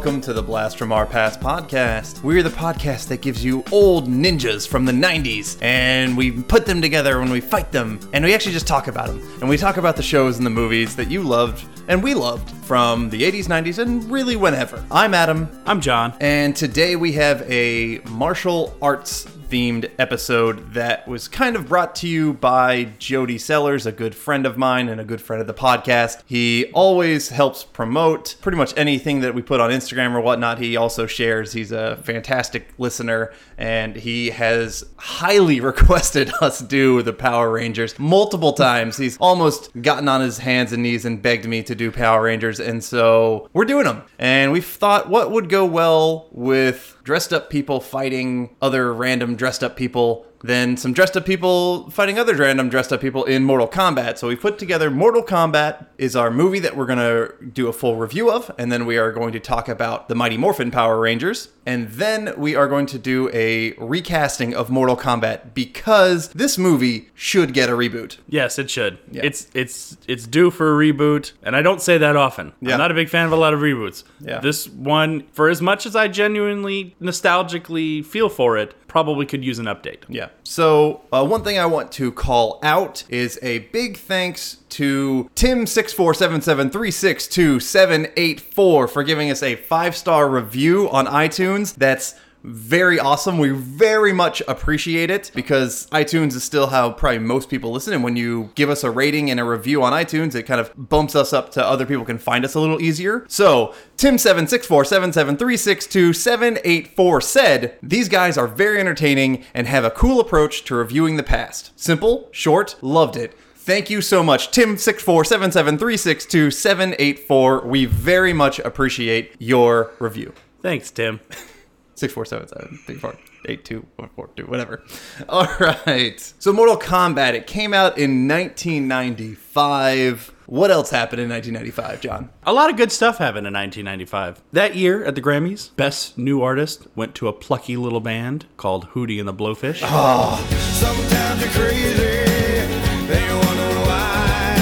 welcome to the Blast from Our Past podcast. We're the podcast that gives you old ninjas from the 90s, and we put them together when we fight them, and we actually just talk about them. And we talk about the shows and the movies that you loved and we loved from the 80s, 90s, and really whenever. I'm Adam, I'm John. and today we have a martial arts themed episode that was kind of brought to you by Jody Sellers, a good friend of mine and a good friend of the podcast. He always helps promote pretty much anything that we put on Instagram or whatnot. He also shares. He's a fantastic listener and he has highly requested us do the Power Rangers multiple times. He's almost gotten on his hands and knees and begged me to do Power Rangers, and so we're doing them. And we thought what would go well with dressed up people fighting other random dressed up people than some dressed up people fighting other random dressed up people in Mortal Kombat. So we put together Mortal Kombat is our movie that we're going to do a full review of and then we are going to talk about the Mighty Morphin Power Rangers and then we are going to do a recasting of Mortal Kombat because this movie should get a reboot. Yes, it should. Yeah. It's it's it's due for a reboot, and I don't say that often. Yeah. I'm not a big fan of a lot of reboots. Yeah. This one, for as much as I genuinely nostalgically feel for it, probably could use an update. Yeah. So uh, one thing I want to call out is a big thanks to Tim six four seven seven three six two seven eight four for giving us a five star review on iTunes. That's very awesome. We very much appreciate it because iTunes is still how probably most people listen. And when you give us a rating and a review on iTunes, it kind of bumps us up to other people can find us a little easier. So Tim seven six four seven seven three six two seven eight four said these guys are very entertaining and have a cool approach to reviewing the past. Simple, short, loved it. Thank you so much, Tim six four seven seven three six two seven eight four. We very much appreciate your review. Thanks, Tim. Six four seven seven three four eight two one four two whatever. All right. So Mortal Kombat. It came out in 1995. What else happened in 1995, John? A lot of good stuff happened in 1995. That year at the Grammys, Best New Artist went to a plucky little band called Hootie and the Blowfish. Ah. Sometimes you're crazy, and you wonder why.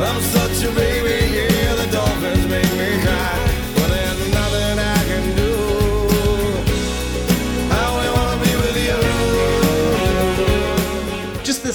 I'm such a baby,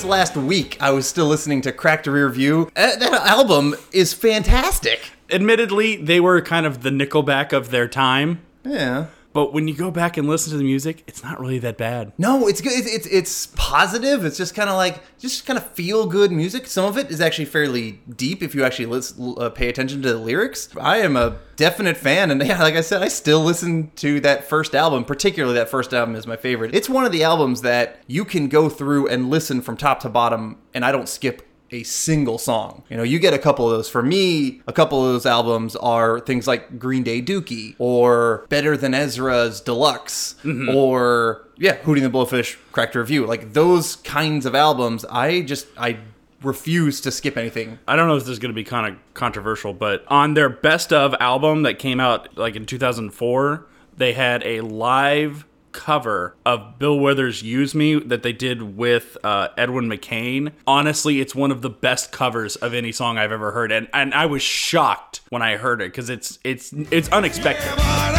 last week, I was still listening to Cracked Rear View. Uh, that album is fantastic. Admittedly, they were kind of the Nickelback of their time, Yeah. But when you go back and listen to the music, it's not really that bad. No, it's good. It's it's, it's positive. It's just kind of like just kind of feel good music. Some of it is actually fairly deep if you actually listen, uh, pay attention to the lyrics. I am a definite fan, and yeah, like I said, I still listen to that first album. Particularly that first album is my favorite. It's one of the albums that you can go through and listen from top to bottom, and I don't skip a single song. You know, you get a couple of those. For me, a couple of those albums are things like Green Day Dookie or Better Than Ezra's Deluxe mm-hmm. or yeah, Hootie and the Blowfish Cracked Rear View. Like those kinds of albums, I just I refuse to skip anything. I don't know if this is going to be kind of controversial, but on their best of album that came out like in 2004, they had a live cover of Bill Withers' Use Me that they did with uh, Edwin McCain. Honestly, it's one of the best covers of any song I've ever heard and and I was shocked when I heard it cuz it's it's it's unexpected. But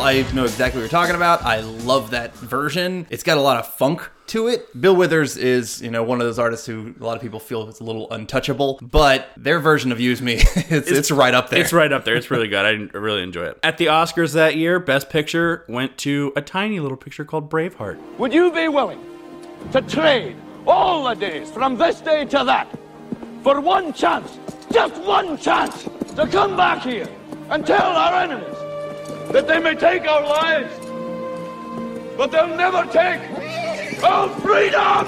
I, I know exactly what you're talking about. I love that version. It's got a lot of funk to it. Bill Withers is, you know, one of those artists who a lot of people feel is a little untouchable, but their version of Use Me, it's, it's, right up there. It's right up there. It's really good. I really enjoy it. At the Oscars that year, best picture went to a tiny little picture called Braveheart. Would you be willing to trade all the days from this day to that for one chance, just one chance, to come back here and tell our enemies that they may take our lives, but they'll never take our freedom?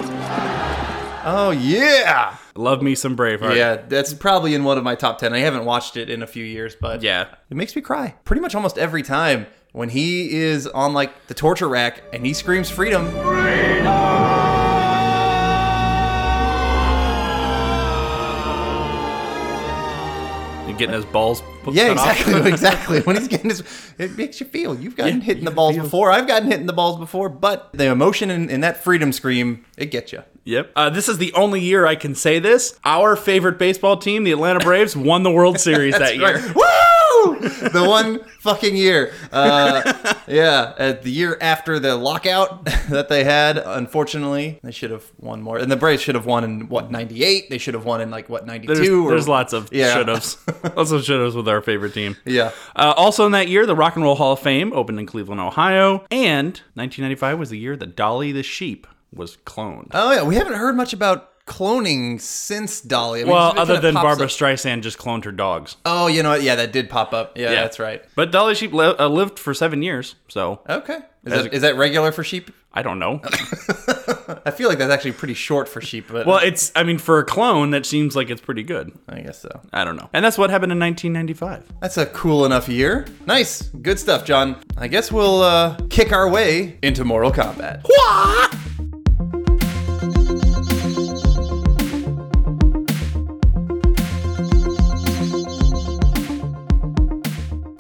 oh, yeah. Love me some Braveheart. Yeah, that's probably in one of my top 10. I haven't watched it in a few years, but Yeah. it makes me cry pretty much almost every time when he is on like the torture rack and he screams freedom. And getting his balls. Yeah, exactly, exactly. When he's getting his, it makes you feel. You've gotten hit in the balls before. I've gotten hit in the balls before, but the emotion in, in that freedom scream, it gets you. Yep. Uh, this is the only year I can say this. Our favorite baseball team, the Atlanta Braves, won the World Series that year. Woo! The one fucking year. Uh, yeah, uh, the year after the lockout that they had, unfortunately, they should have won more. And the Braves should have won in, what, 98? They should have won in, like, what, 92? There's, or- there's lots of Yeah. should-haves. lots of should-haves with our favorite team. Yeah. Uh, also in that year, the Rock and Roll Hall of Fame opened in Cleveland, Ohio, and 1995 was the year that Dolly the sheep was cloned. Oh, yeah. We haven't heard much about cloning since Dolly. I mean, well, other than Barbara up- Streisand just cloned her dogs. Oh, you know what? Yeah, that did pop up. Yeah, that's right. But Dolly sheep li- uh, lived for seven years, so Okay. Is that, a- is that regular for sheep? I don't know. I feel like that's actually pretty short for sheep, but well, it's I mean for a clone, that seems like it's pretty good. I guess so. I don't know. And that's what happened in 1995. That's a cool enough year. Nice. Good stuff, John. I guess we'll uh, kick our way into Mortal Kombat.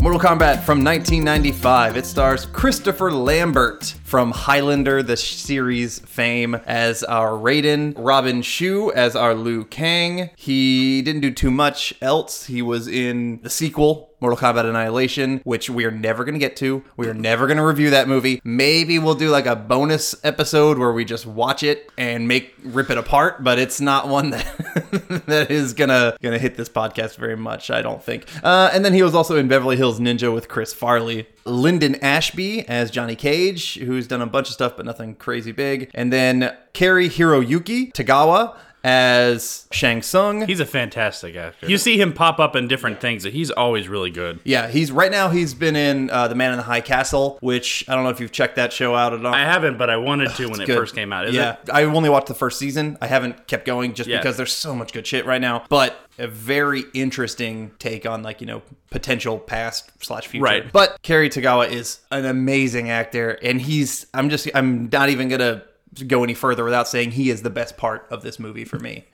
Mortal Kombat from 1995. It stars Christopher Lambert from Highlander, the series fame, as our Raiden, Robin Shou as our Liu Kang. He didn't do too much else. He was in the sequel, Mortal Kombat Annihilation, which we are never going to get to. We are never going to review that movie. Maybe we'll do like a bonus episode where we just watch it and make rip it apart, but it's not one that that is gonna gonna hit this podcast very much. I don't think. Uh, and then he was also in Beverly Hills Ninja with Chris Farley. Linden Ashby as Johnny Cage, who's done a bunch of stuff but nothing crazy big. And then Cary Hiroyuki Tagawa as Shang Tsung. He's a fantastic actor. You see him pop up in different things. He's always really good. Yeah, he's right now. He's been in uh, The Man in the High Castle, which I don't know if you've checked that show out at all. I haven't, but I wanted to when it good. first came out. Is yeah, it? I only watched the first season. I haven't kept going just Yeah. because there's so much good shit right now. But a very interesting take on like you know potential past slash future. Right. But Cary Tagawa is an amazing actor, and he's. I'm just. I'm not even gonna go any further without saying he is the best part of this movie for me.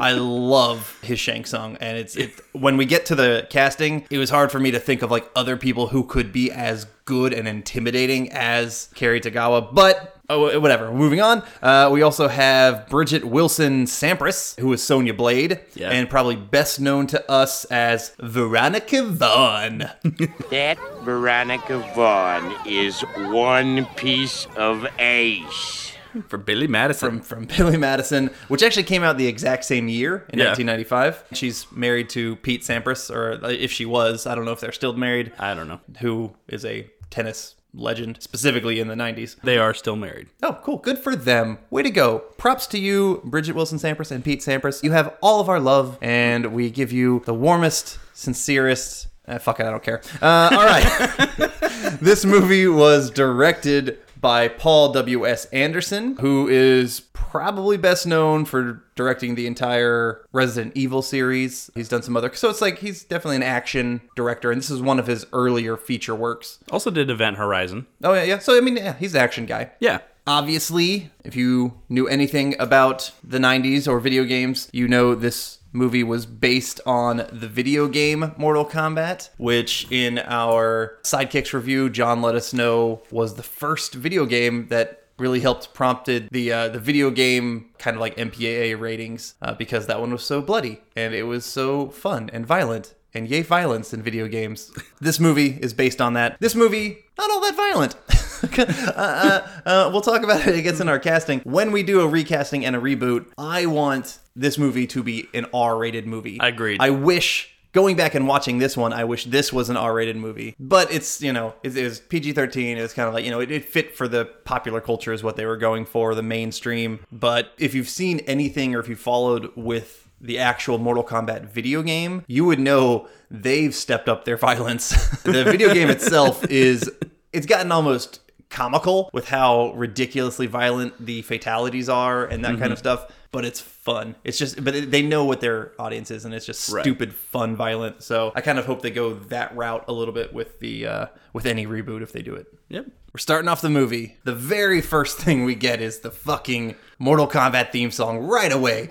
I love his Shang Tsung, and it's it. When we get to the casting, it was hard for me to think of like other people who could be as good and intimidating as Cary Tagawa, but. Oh, whatever. Moving on. Uh, we also have Bridget Wilson Sampras, who is Sonya Blade, Yeah. and probably best known to us as Veronica Vaughn. That Veronica Vaughn is one piece of ace. For Billy Madison. from from Billy Madison, which actually came out the exact same year in Yeah. 1995. She's married to Pete Sampras, or uh, if she was, I don't know if they're still married. I don't know. Who is a tennis legend, specifically in the 90s. They are still married. Oh, cool. Good for them. Way to go. Props to you, Bridget Wilson Sampras and Pete Sampras. You have all of our love, and we give you the warmest, sincerest. eh, fuck it, I don't care. Uh, all right. this movie was directed by Paul W.S. Anderson, who is probably best known for directing the entire Resident Evil series. He's done some other, so it's like he's definitely an action director, and this is one of his earlier feature works. Also did Event Horizon. Oh yeah, yeah. So I mean, yeah, he's an action guy. Yeah. Obviously, if you knew anything about the 90s or video games, you know this movie was based on the video game Mortal Kombat, which in our Sidekicks review, John let us know was the first video game that really helped prompted the uh, the video game kind of like MPAA ratings uh, because that one was so bloody and it was so fun and violent and yay violence in video games. This movie is based on that. This movie not all that violent. uh, uh, uh, we'll talk about it. It gets in our casting when we do a recasting and a reboot. I want this movie to be an R-rated movie. I agree. I wish. Going back and watching this one, I wish this was an R-rated movie. But it's you know it, it was PG-13. It was kind of like you know it, it fit for the popular culture is what they were going for, the mainstream. But if you've seen anything or if you followed with the actual Mortal Kombat video game, you would know they've stepped up their violence. the video game itself is it's gotten almost comical with how ridiculously violent the fatalities are and that kind of stuff. But it's fun. It's just, but they know what their audience is, and it's just Right. stupid, fun, violent. So I kind of hope they go that route a little bit with the uh, with any reboot if they do it. Yep. We're starting off the movie. The very first thing we get is the fucking Mortal Kombat theme song right away.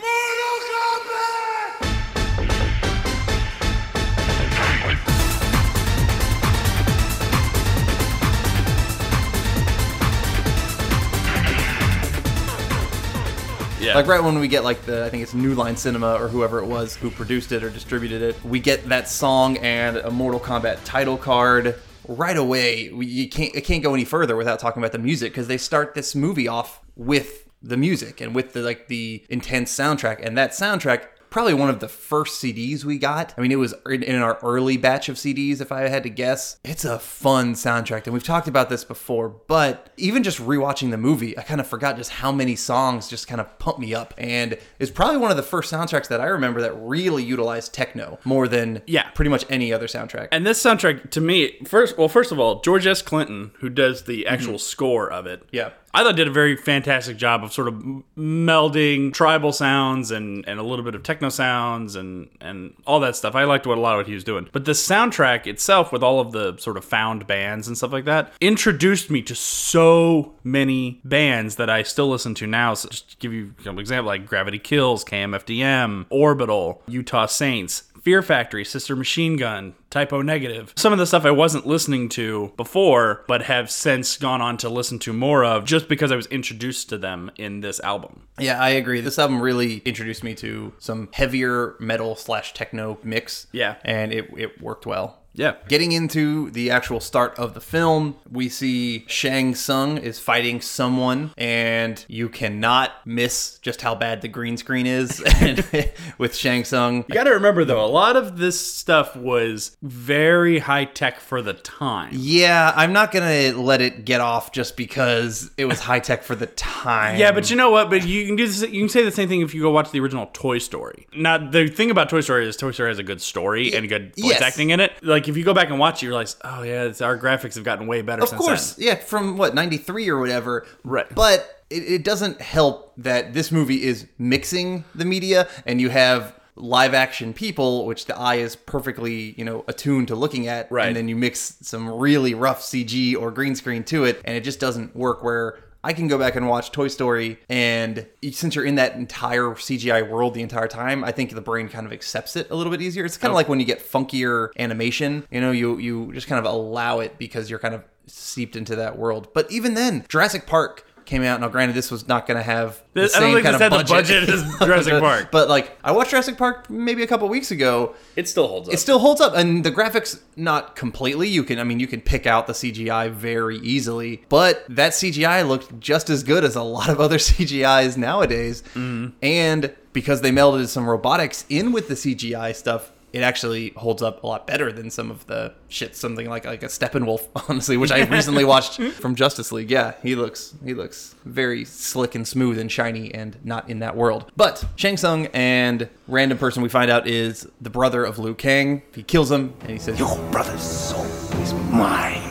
Like right when we get like the I think it's New Line Cinema or whoever it was who produced it or distributed it, we get that song and a Mortal Kombat title card right away. We, you can't it can't go any further without talking about the music because they start this movie off with the music and with the like the intense soundtrack and that soundtrack probably one of the first CDs we got. I mean, it was in, in our early batch of CDs, if I had to guess. It's a fun soundtrack, and we've talked about this before, but even just rewatching the movie, I kind of forgot just how many songs just kind of pumped me up. And it's probably one of the first soundtracks that I remember that really utilized techno more than Yeah. pretty much any other soundtrack. And this soundtrack, to me, first, well, first of all, George S. Clinton, who does the actual mm-hmm. score of it, Yeah. I thought did a very fantastic job of sort of melding tribal sounds and, and a little bit of techno sounds and and all that stuff. I liked what a lot of what he was doing. But the soundtrack itself, with all of the sort of found bands and stuff like that, introduced me to so many bands that I still listen to now. So just to give you an example, like Gravity Kills, KMFDM, Orbital, Utah Saints. Fear Factory, Sister Machine Gun, Type O Negative. Some of the stuff I wasn't listening to before, but have since gone on to listen to more of just because I was introduced to them in this album. Yeah, I agree. This album really introduced me to some heavier metal slash techno mix. Yeah. And it, it worked well. Yeah. Getting into the actual start of the film, we see Shang Tsung is fighting someone, and you cannot miss just how bad the green screen is with Shang Tsung. You got to remember though, a lot of this stuff was very high tech for the time. Yeah, I'm not gonna let it get off just because it was high tech for the time. Yeah, but you know what? But you can do this. You can say the same thing if you go watch the original Toy Story. Now, the thing about Toy Story is Toy Story has a good story and good voice yes. acting in it. Like if you go back and watch, it, you realize, oh yeah, our graphics have gotten way better. Since. Of course, then. yeah, from what '93 or whatever. Right. But it, it doesn't help that this movie is mixing the media, and you have live action people, which the eye is perfectly, you know, attuned to looking at. Right. And then you mix some really rough CG or green screen to it, and it just doesn't work. Where I can go back and watch Toy Story, and since you're in that entire CGI world the entire time, I think the brain kind of accepts it a little bit easier. It's kind of like when you get funkier animation, you know, you you just kind of allow it because you're kind of seeped into that world. But even then, Jurassic Park came out. Now, granted, this was not going to have the This- I don't same think kind this of had the budget as Jurassic Park. But like, I watched Jurassic Park maybe a couple weeks ago. It still holds up. It still holds up, and the graphics not completely. You can, I mean, you can pick out the CGI very easily, but that CGI looked just as good as a lot of other CGIs nowadays. Mm-hmm. And because they melded some robotics in with the CGI stuff, it actually holds up a lot better than some of the shit. Something like like a Steppenwolf, honestly, which I recently watched from Justice League. Yeah, he looks he looks very slick and smooth and shiny, and not in that world. But Shang Tsung and random person we find out is the brother of Liu Kang. He kills him, and he says, Your brother's soul is mine.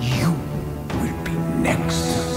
You will be next.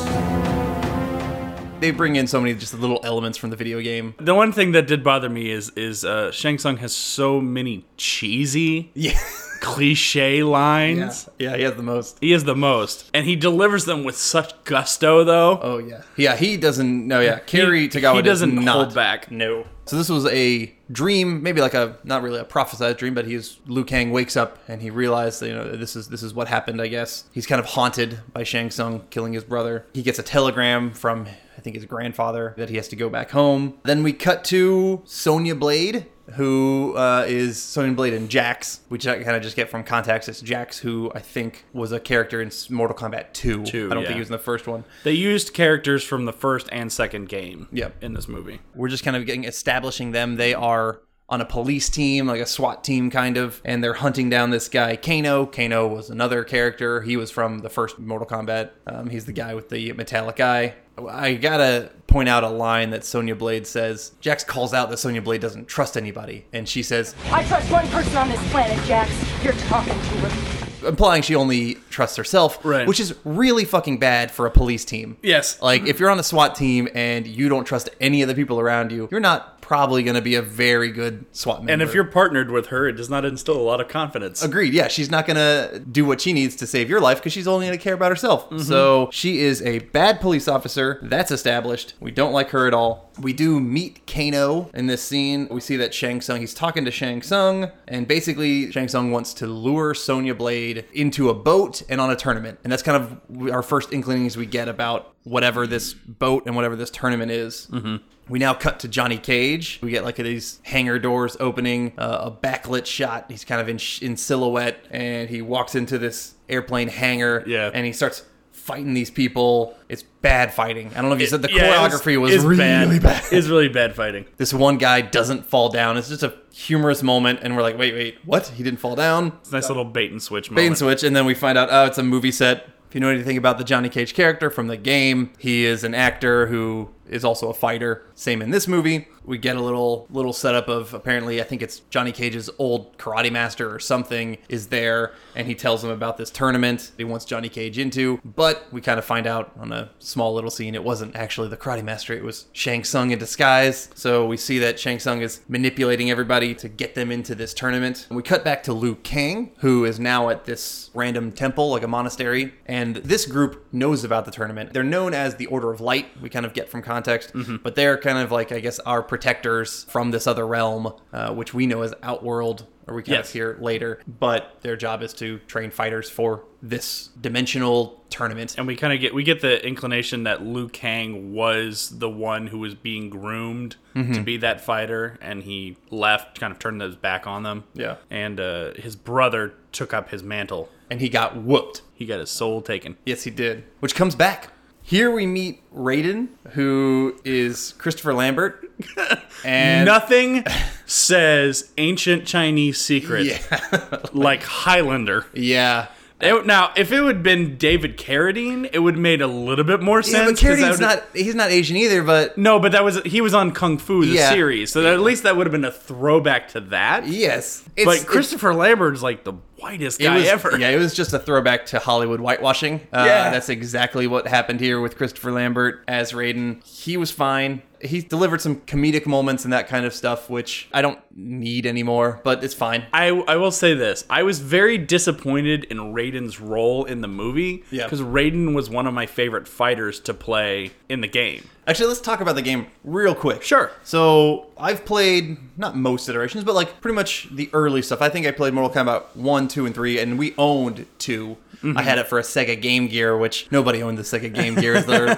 They bring in so many just little elements from the video game. the one thing that did bother me is is uh, Shang Tsung has so many cheesy, Yeah, cliche lines. yeah, he has the most. He is the most, and he delivers them with such gusto, though. Oh yeah, yeah. He doesn't. No, yeah. Cary Tagawa he does doesn't not hold back. No. So this was a dream, maybe like a not really a prophesized dream, but he's Liu Kang wakes up and he realizes that, you know this is this is what happened. I guess he's kind of haunted by Shang Tsung killing his brother. He gets a telegram from I think his grandfather that he has to go back home. Then we cut to Sonya Blade. Who uh, is Sonya Blade and Jax, which I kind of just get from context. It's Jax, who I think was a character in Mortal Kombat 2. Two, I don't yeah. think he was in the first one. They used characters from the first and second game. Yep. in this movie. we're just kind of getting establishing them. They are on a police team, like a SWAT team, kind of, and they're hunting down this guy, Kano. Kano was another character. He was from the first Mortal Kombat. Um, he's the guy with the metallic eye. I gotta point out a line that Sonya Blade says. Jax calls out that Sonya Blade doesn't trust anybody, and she says, I trust one person on this planet, Jax. You're talking to her. implying she only trusts herself, Right. which is really fucking bad for a police team. Yes. Like if you're on a SWAT team and you don't trust any of the people around you, you're not probably going to be a very good SWAT member. And if you're partnered with her, it does not instill a lot of confidence. Agreed. Yeah, she's not gonna do what she needs to save your life because she's only gonna care about herself. Mm-hmm. So she is a bad police officer. That's established. We don't like her at all. We do meet Kano in this scene. We see that Shang Tsung. He's talking to Shang Tsung, and basically Shang Tsung wants to lure Sonya Blade into a boat and on a tournament. And that's kind of our first inklings we get about whatever this boat and whatever this tournament is. Mm-hmm. We now cut to Johnny Cage. We get like these hangar doors opening, uh, a backlit shot. He's kind of in, sh- in silhouette, and he walks into this airplane hangar. Yeah. and he starts fighting these people. It's bad fighting. I don't know if you said the Yeah, choreography was, it's really bad. It's really bad fighting. This one guy doesn't fall down. It's just a humorous moment, and we're like, wait, wait, what? He didn't fall down. It's a nice little bait and switch Bait and switch, and then we find out, oh, it's a movie set. If you know anything about the Johnny Cage character from the game, he is an actor who is also a fighter. Same in this movie. We get a little little setup of apparently I think it's Johnny Cage's old karate master or something is there, and he tells him about this tournament he wants Johnny Cage into. But we kind of find out on a small little scene it wasn't actually the karate master; it was Shang Tsung in disguise. So we see that Shang Tsung is manipulating everybody to get them into this tournament. And we cut back to Liu Kang, who is now at this random temple, like a monastery, and this group knows about the tournament. They're known as the Order of Light. We kind of get from context, but they're kind of like I guess our protectors from this other realm, uh, which we know as Outworld. Or we kind Yes. of hear later, but their job is to train fighters for this dimensional tournament. and we kind of get we get the inclination that Liu Kang was the one who was being groomed Mm-hmm. to be that fighter, and he left, kind of turned his back on them. Yeah. and uh, his brother took up his mantle. and he got whooped. He got his soul taken. Yes, he did. Which comes back. Here we meet Raiden, who is Christopher Lambert. And Nothing says ancient Chinese secret Yeah. like Highlander. yeah. It- now, if it would have been David Carradine, it would have made a little bit more sense. Yeah, Carradine's not he's not Asian either, but No, but that was he was on Kung Fu the Yeah. series, so at least that would have been a throwback to that. yes. It's, but Christopher Lambert's like the whitest it guy was, ever. Yeah, it was just a throwback to Hollywood whitewashing. Uh, Yeah. That's exactly what happened here with Christopher Lambert as Raiden. He was fine. He delivered some comedic moments and that kind of stuff, which I don't need anymore, but it's fine. I, I will say this. I was very disappointed in Raiden's role in the movie. Yeah. Because Raiden was one of my favorite fighters to play in the game. Actually, let's talk about the game real quick. Sure. So I've played not most iterations, but like pretty much the early stuff. I think I played Mortal Kombat one, two, and three, and we owned 2 Mm-hmm. I had it for a Sega Game Gear, which nobody owned the Sega Game Gear. It's their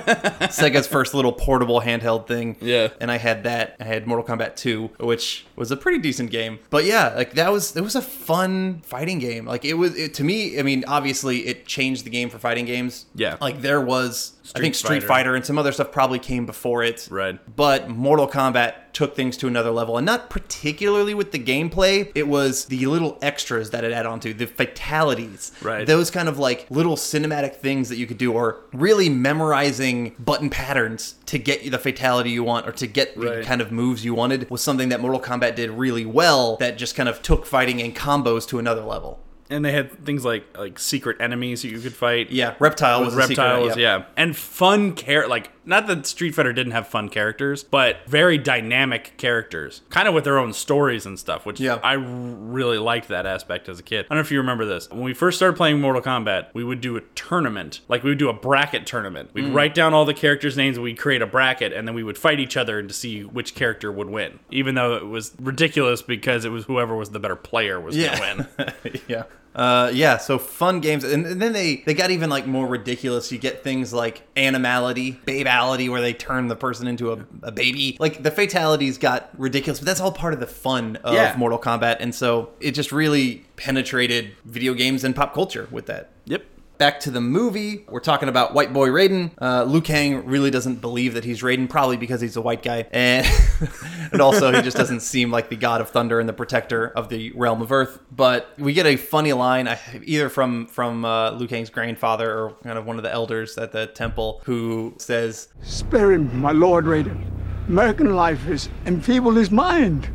Sega's first little portable handheld thing. Yeah. And I had that. I had Mortal Kombat 2, which was a pretty decent game. But yeah, like that was it was a fun fighting game. Like it was it, to me. I mean, obviously it changed the game for fighting games. Yeah. Like there was, I think Street Street Fighter. Fighter and some other stuff probably came before it. Right. But Mortal Kombat took things to another level, and not particularly with the gameplay. It was the little extras that it added onto the fatalities. Right. Those kind of like little cinematic things that you could do, or really memorizing button patterns to get you the fatality you want, or to get the Right. kind of moves you wanted, was something that Mortal Kombat did really well. That just kind of took fighting and combos to another level. And they had things like like secret enemies that you could fight. Yeah, Reptile was With a secret, reptiles, yeah. yeah. And fun care like not that Street Fighter didn't have fun characters, but very dynamic characters, kind of with their own stories and stuff. Which Yeah. I really liked that aspect as a kid. I don't know if you remember this. When we first started playing Mortal Kombat, we would do a tournament, like we would do a bracket tournament. We'd Mm. write down all the characters' names, we'd create a bracket, and then we would fight each other and to see which character would win. Even though it was ridiculous because it was whoever was the better player was Yeah. gonna win. yeah. Uh, yeah, so fun games, and, and then they they got even like more ridiculous. You get things like animality, babality, where they turn the person into a, a baby. Like the fatalities got ridiculous, but that's all part of the fun of Yeah. Mortal Kombat, and so it just really penetrated video games and pop culture with that. yep. Back to the movie, we're talking about White Boy Raiden. Uh, Liu Kang really doesn't believe that he's Raiden, probably because he's a white guy, and and also he just doesn't seem like the god of thunder and the protector of the realm of Earth. But we get a funny line, either from from uh, Liu Kang's grandfather or kind of one of the elders at the temple, who says, Spare him, my lord Raiden. American life has enfeebled his mind.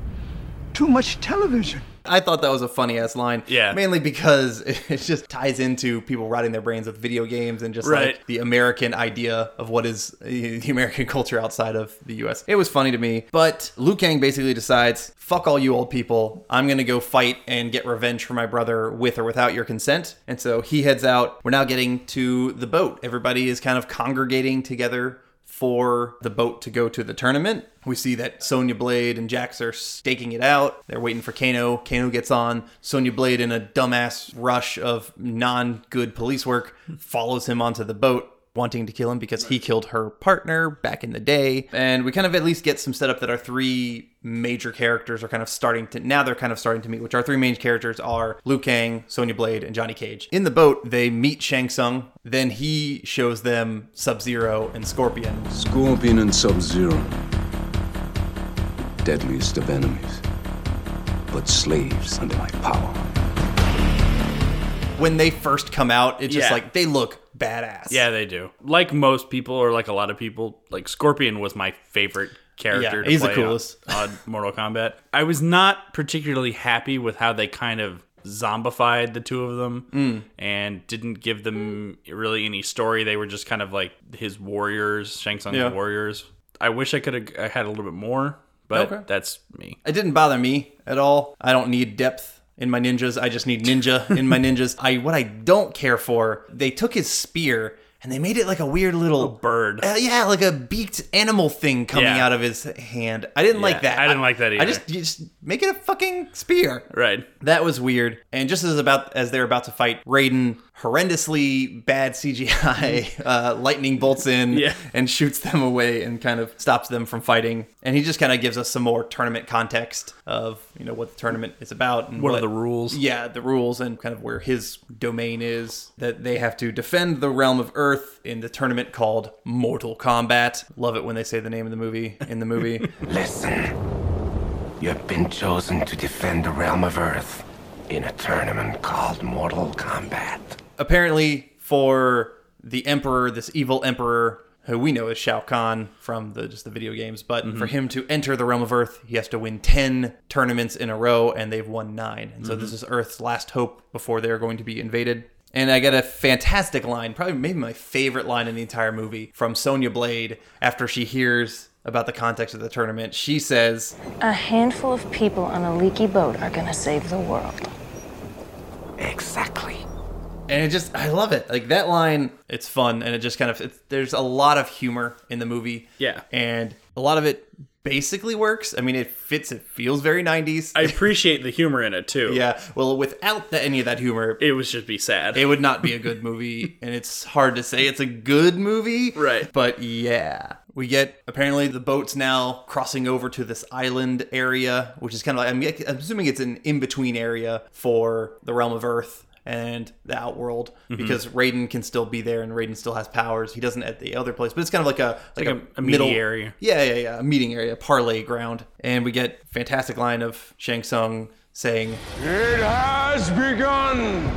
Too much television. I thought that was a funny ass line. Yeah. Mainly because it just ties into people rotting their brains with video games and just Right. like the American idea of what is the American culture outside of the US. It was funny to me. But Liu Kang basically decides, fuck all you old people. I'm going to go fight and get revenge for my brother with or without your consent. And so he heads out. We're now getting to the boat. Everybody is kind of congregating together for the boat to go to the tournament. We see that Sonya Blade and Jax are staking it out. They're waiting for Kano. Kano gets on. Sonya Blade, in a dumbass rush of non good police work, follows him onto the boat. Wanting to kill him because he killed her partner back in the day. And we kind of at least get some setup that our three major characters are kind of starting to now they're kind of starting to meet, which our three main characters are Liu Kang, Sonya Blade, and Johnny Cage. In the boat, they meet Shang Tsung. Then he shows them Sub Zero and Scorpion. Scorpion and Sub Zero. Deadliest of enemies, but slaves under my power. When they first come out, it's just Yeah. like they look badass. Yeah, they do. Like most people, or like a lot of people, like Scorpion was my favorite character. Yeah, to he's the play on- coolest. on Mortal Kombat. I was not particularly happy with how they kind of zombified the two of them Mm. and didn't give them really any story. They were just kind of like his warriors, Shang Tsung's Yeah. warriors. I wish I could have had a little bit more, but Okay. that's me. It didn't bother me at all. I don't need depth in my ninjas. I just need ninja in my ninjas. I what I don't care for, they took his spear and they made it like a weird little bird. Uh, yeah, like a beaked animal thing coming Yeah. out of his hand. I didn't like that. I didn't like that I either. just, you just make it a fucking spear. Right. That was weird. And just as about as they're about to fight, Raiden horrendously bad CGI uh, lightning bolts in Yeah. and shoots them away and kind of stops them from fighting. And he just kind of gives us some more tournament context of you know what the tournament is about and What are the rules? Yeah, the rules and kind of where his domain is. That they have to defend the realm of Earth in the tournament called Mortal Kombat. Love it when they say the name of the movie in the movie. Listen. You have been chosen to defend the realm of Earth in a tournament called Mortal Kombat. Apparently for the emperor this evil emperor who we know as Shao Kahn from the just the video games but mm-hmm. for him to enter the realm of earth he has to win 10 tournaments in a row and they've won 9 and so mm-hmm. this is earth's last hope before they're going to be invaded and I got a fantastic line, probably maybe my favorite line in the entire movie from Sonya Blade after she hears about the context of the tournament. She says, A handful of people on a leaky boat are gonna save the world. Exactly. And it just i love it like that line it's fun and it just kind of it's, there's a lot of humor in the movie Yeah. and a lot of it basically works i mean it fits it feels very 90s I appreciate the humor in it too. yeah well without the, any of that humor It would just be sad. it would not be a good movie and it's hard to say it's a good movie Right. but yeah we get apparently the boat's now crossing over to this island area which is kind of like i'm, I'm assuming it's an in-between area for the realm of earth and the outworld Mm-hmm. because Raiden can still be there and Raiden still has powers. He doesn't at the other place, but it's kind of like a like, like a, a- a middle meeting area. Yeah, yeah, yeah, a meeting area, parlay ground, and we get fantastic line of Shang Tsung saying, It has begun.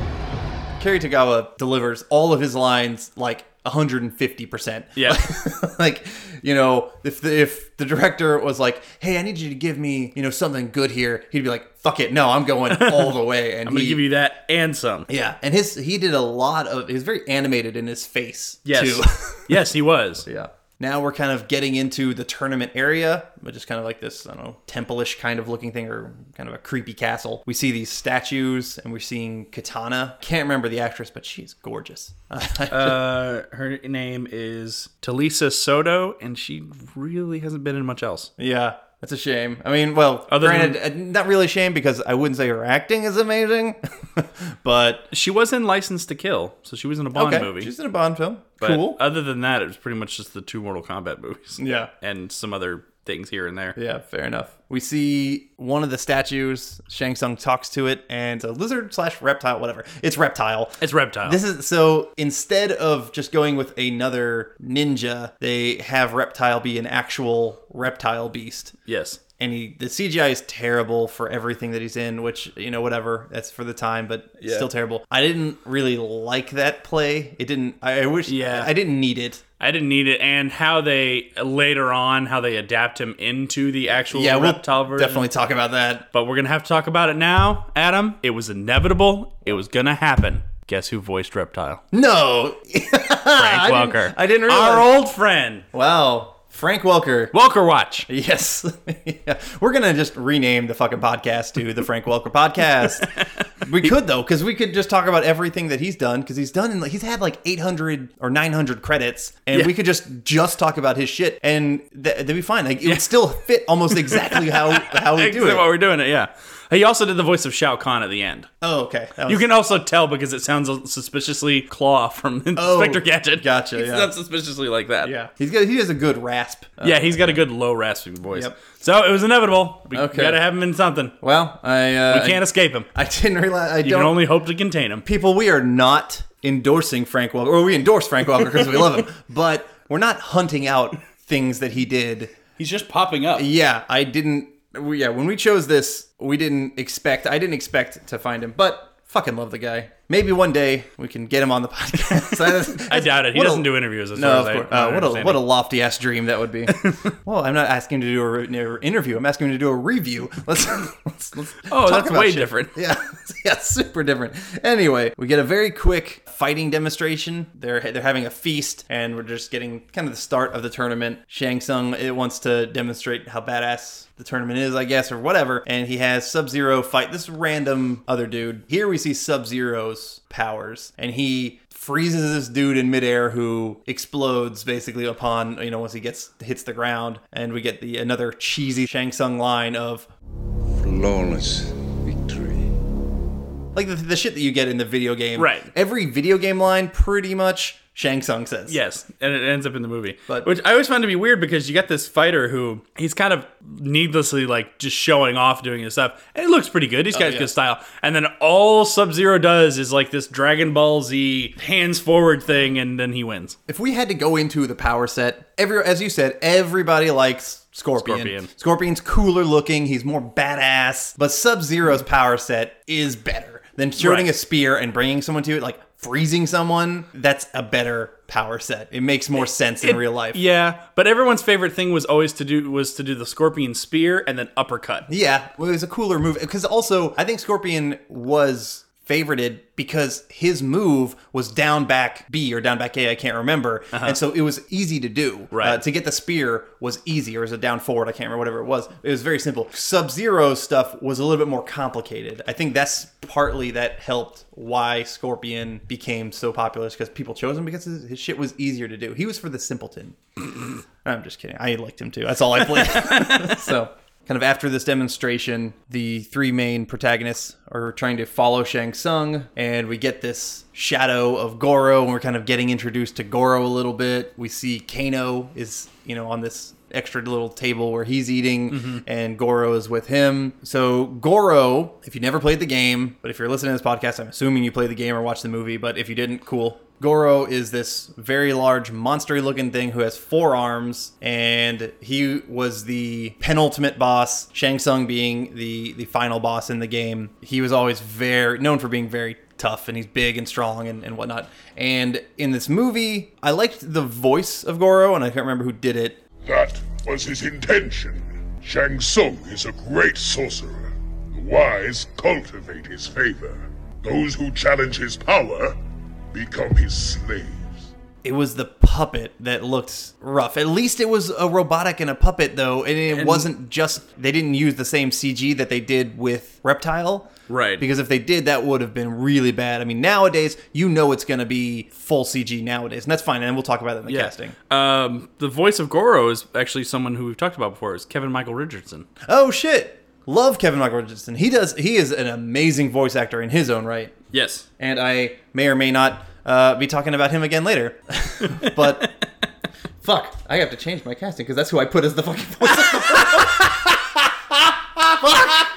Cary Tagawa delivers all of his lines like 150%. Yeah. like, you know, if the, if the director was like, "Hey, I need you to give me, you know, something good here." He'd be like, "Fuck it. No, I'm going all the way." And I'm gonna he, give you that and some. Yeah, and his he did a lot of he was very animated in his face Yes. too. yes, he was. yeah. Now we're kind of getting into the tournament area, but just kind of like this, I don't know, temple-ish kind of looking thing or kind of a creepy castle. We see these statues and we're seeing Katana. Can't remember the actress, but she's gorgeous. Uh, her name is Talisa Soto, and she really hasn't been in much else. yeah, that's a shame. I mean, well, Other granted, than- uh, not really a shame because I wouldn't say her acting is amazing, but She was in License to Kill, so she was in a Bond okay, movie. she's in a Bond film. but cool. Other than that, it was pretty much just the two Mortal Kombat movies. Yeah. and some other things here and there. Yeah, fair enough. We see one of the statues. Shang Tsung talks to it, and it's a lizard slash reptile, whatever. It's reptile. It's Reptile. This is so instead of just going with another ninja, they have reptile be an actual reptile beast. yes. And he the CGI is terrible for everything that he's in, which you know whatever that's for the time, but Yeah. still terrible. I didn't really like that play. It didn't. I, I wish. Yeah. I didn't need it. I didn't need it, and how they later on how they adapt him into the actual Yeah, we'll reptile version. definitely talk about that. But we're gonna have to talk about it now, Adam. It was inevitable. It was gonna happen. Guess who voiced Reptile? No, Frank I didn't- Welker. I didn't realize. Our old friend, wow, Frank Welker. Welker Watch. Yes. yeah. We're going to just rename the fucking podcast to the Frank Welker podcast. we could though cuz we could just talk about everything that he's done cuz he's done in, he's had like 800 or 900 credits and Yeah. we could just just talk about his shit and th- that'd be fine. Like it would still fit almost exactly how how we do it. what we're doing it, yeah. He also did the voice of Shao Kahn at the end. oh, okay. That You can also tell because it sounds suspiciously Claw from Oh, Inspector Gadget. gotcha, It yeah. sounds suspiciously like that. yeah. He's got he has a good rasp. Uh, Yeah, he's got a good low rasping voice. Yep. So it was inevitable. We Okay. gotta have him in something. well, I uh, We can't escape him. I, I didn't realize I You don't can only hope to contain him. people, we are not endorsing Frank Welker, or we endorse Frank Welker because we love him, but we're not hunting out things that he did. He's just popping up. Yeah, I didn't. We, yeah, when we chose this, we didn't expect. I didn't expect to find him, but fucking love the guy. Maybe one day we can get him on the podcast. I doubt it. He doesn't do interviews. As No, far of as I- Uh, what a what a lofty ass dream that would be. well, I'm not asking him to do a re- interview. I'm asking him to do a review. Let's let's, let's Oh, that's way shit. different. Yeah, yeah, super different. Anyway, we get a very quick fighting demonstration. They're they're having a feast, and we're just getting kind of the start of the tournament. Shang Tsung it wants to demonstrate how badass the tournament is, I guess, or whatever. And he has Sub Zero fight this random other dude. Here we see Sub Zero's powers, and he freezes this dude in midair who explodes basically upon you know once he gets hits the ground and we get the another cheesy Shang Tsung line of Flawless. Like the, the shit that you get in the video game. Right. Every video game line, pretty much, Shang Tsung says. Yes, and it ends up in the movie. But- which I always found to be weird because you got this fighter who he's kind of needlessly like just showing off doing his stuff, and it looks pretty good. He's got Oh, yeah. good style, and then all Sub Zero does is like this Dragon Ball Z hands forward thing, and then he wins. If we had to go into the power set, every as you said, everybody likes Scorpion. Scorpion. Scorpion's cooler looking. He's more badass. But Sub Zero's power set is better than shooting Right. a spear and bringing someone to it. Like freezing someone, that's a better power set. It makes more sense in It- real life. Yeah, but everyone's favorite thing was always to do was to do the Scorpion spear and then uppercut. Yeah, well, it was a cooler move because also I think Scorpion was favorited because his move was down back B or down back A, I can't remember, and so it was easy to do. Uh-huh. Right. Uh, to get the spear was easy, or was it down forward? I can't remember whatever it was. It was very simple. Sub Zero stuff was a little bit more complicated. I think that's partly that helped why Scorpion became so popular because people chose him because his, his shit was easier to do. He was for the simpleton. I'm just kidding. I liked him too. That's all I played. so, kind of after this demonstration, the three main protagonists are trying to follow Shang Tsung, and we get this shadow of Goro, and we're kind of getting introduced to Goro a little bit. We see Kano is, you know, on this extra little table where he's eating mm-hmm. and Goro is with him. So Goro, if you never played the game, but if you're listening to this podcast, I'm assuming you played the game or watched the movie, but if you didn't, cool. Goro is this very large, monstery looking thing who has four arms, and he was the penultimate boss, Shang Tsung being the, the final boss in the game. He was always very known for being very tough and he's big and strong and, and whatnot. And in this movie, I liked the voice of Goro, and I can't remember who did it. That was his intention. Shang Tsung is a great sorcerer. The wise cultivate his favor. Those who challenge his power become his slaves. It was the puppet that looked rough. At least it was a robotic and a puppet, though, and it wasn't just. They didn't use the same CG that they did with Reptile. Right. Because if they did, that would have been really bad. I mean, nowadays, you know it's going to be full CG nowadays, and that's fine, and we'll talk about that in the casting. Um, the voice of Goro is actually someone who we've talked about before. Is Kevin Michael Richardson. Oh, shit. Love Kevin Michael Richardson. He does. He is an amazing voice actor in his own right. Yes. and I may or may not uh, be talking about him again later. but fuck, I have to change my casting because that's who I put as the fucking voice. fuck.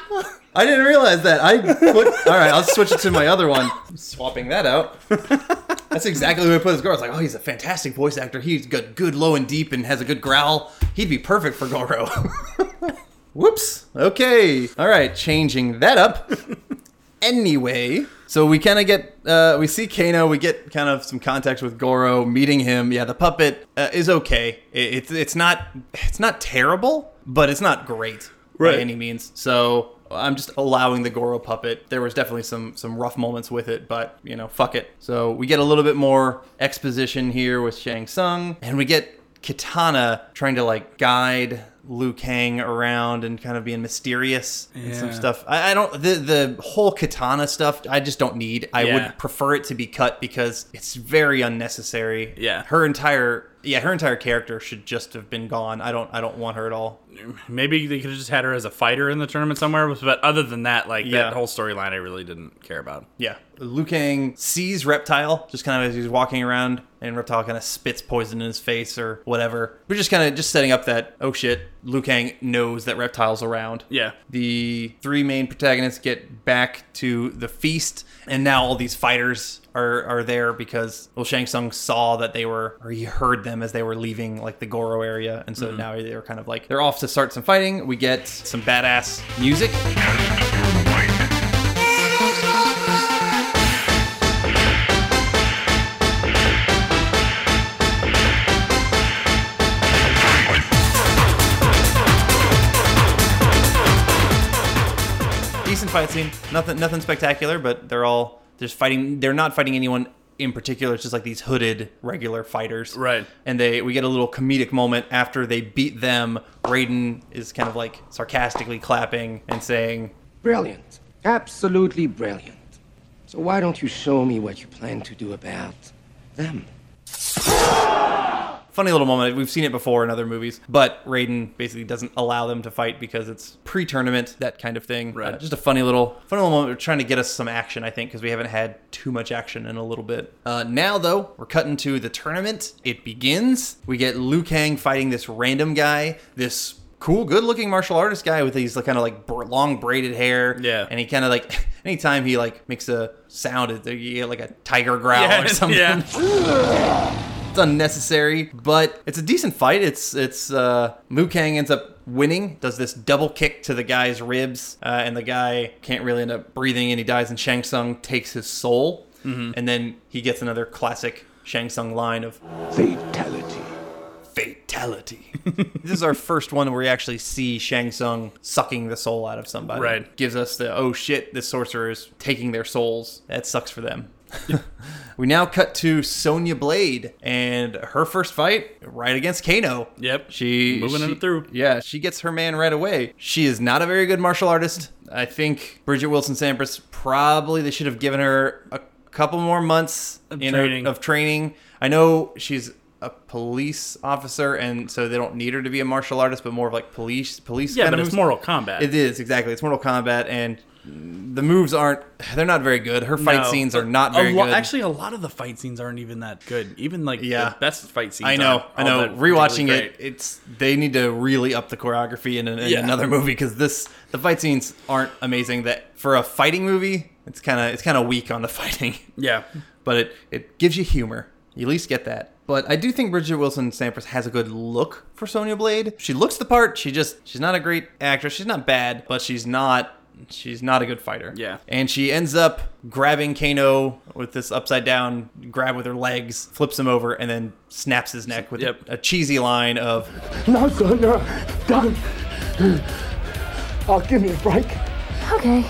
I didn't realize that. I put. All right, I'll switch it to my other one. I'm swapping that out. That's exactly who I put as Goro. I was like, oh, he's a fantastic voice actor. He's got good low and deep and has a good growl. He'd be perfect for Goro. Whoops. Okay. All right. Changing that up. anyway, so we kind of get, uh, we see Kano. We get kind of some contact with Goro, meeting him. Yeah, the puppet uh, is okay. It, it's it's not it's not terrible, but it's not great by any means. So. I'm just allowing the Goro puppet. There was definitely some some rough moments with it, but you know, fuck it. So we get a little bit more exposition here with Shang Tsung, and we get Katana trying to like guide Liu Kang around and kind of being mysterious and some stuff. I, I don't the the whole Katana stuff. I just don't need. I Yeah. would prefer it to be cut because it's very unnecessary. Yeah. her entire yeah her entire character should just have been gone. I don't I don't want her at all. Maybe they could have just had her as a fighter in the tournament somewhere, but other than that, like Yeah. that whole storyline, I really didn't care about. Yeah. Liu Kang sees Reptile just kind of as he's walking around, and Reptile kind of spits poison in his face or whatever. We're just kind of just setting up that, oh shit, Liu Kang knows that Reptile's around. Yeah. The three main protagonists get back to the feast, and now all these fighters are, are there because, well, Shang Tsung saw that they were, or he heard them as they were leaving, like, the Goro area, and so Mhm. now they're kind of like, they're off to start some fighting. We get some badass music. decent fight scene. Nothing, nothing spectacular, but they're all just fighting. They're not fighting anyone in particular. It's just like these hooded regular fighters, Right. And they we get a little comedic moment after they beat them. Raiden is kind of like sarcastically clapping and saying, Brilliant. Absolutely brilliant. So why don't you show me what you plan to do about them? funny little moment. We've seen it before in other movies, but Raiden basically doesn't allow them to fight because it's pre-tournament, that kind of thing. Right. Uh, just a funny little, funny little moment. We're trying to get us some action, I think, because we haven't had too much action in a little bit. Uh, now, though, we're cutting to the tournament. It begins. We get Liu Kang fighting this random guy, this cool, good-looking martial artist guy with these kind of like long braided hair. Yeah. and he kind of like anytime he like makes a sound, it, you get like a tiger growl Yeah, or something. yeah. It's unnecessary, but it's a decent fight. It's it's uh, Liu Kang ends up winning, does this double kick to the guy's ribs, uh, and the guy can't really end up breathing, and he dies. And Shang Tsung takes his soul, Mhm. and then he gets another classic Shang Tsung line of Fatality. fatality. this is our first one where we actually see Shang Tsung sucking the soul out of somebody. Right. Gives us the oh shit, this sorcerer is taking their souls. That sucks for them. we now cut to Sonya Blade and her first fight right against Kano. Yep. She Moving she- it through. Yeah, she gets her man right away. She is not a very good martial artist. I think Bridgette Wilson Sampras probably they should have given her a couple more months Of in her- training. of training. I know she's a police officer, and so they don't need her to be a martial artist, but more of like police police. Yeah, but it's. Mortal Kombat. It is exactly. It's Mortal Kombat, and the moves aren't. They're not very good. Her fight No. scenes are not very lo- good. Actually, a lot of the fight scenes aren't even that good. Even like Yeah. the best fight scenes. I know, I know. Rewatching particularly it, it's they need to really up the choreography in, an, in Yeah. another movie because this the fight scenes aren't amazing. That for a fighting movie, it's kind of it's kind of weak on the fighting. Yeah. but it it gives you humor. You at least get that. But I do think Bridgette Wilson Sampras has a good look for Sonya Blade. She looks the part. She just she's not a great actress. She's not bad, but she's not she's not a good fighter. Yeah. And she ends up grabbing Kano with this upside down grab with her legs, flips him over, and then snaps his neck with Yep. a cheesy line of No, Sonya, don't. Oh, give me a break. Okay.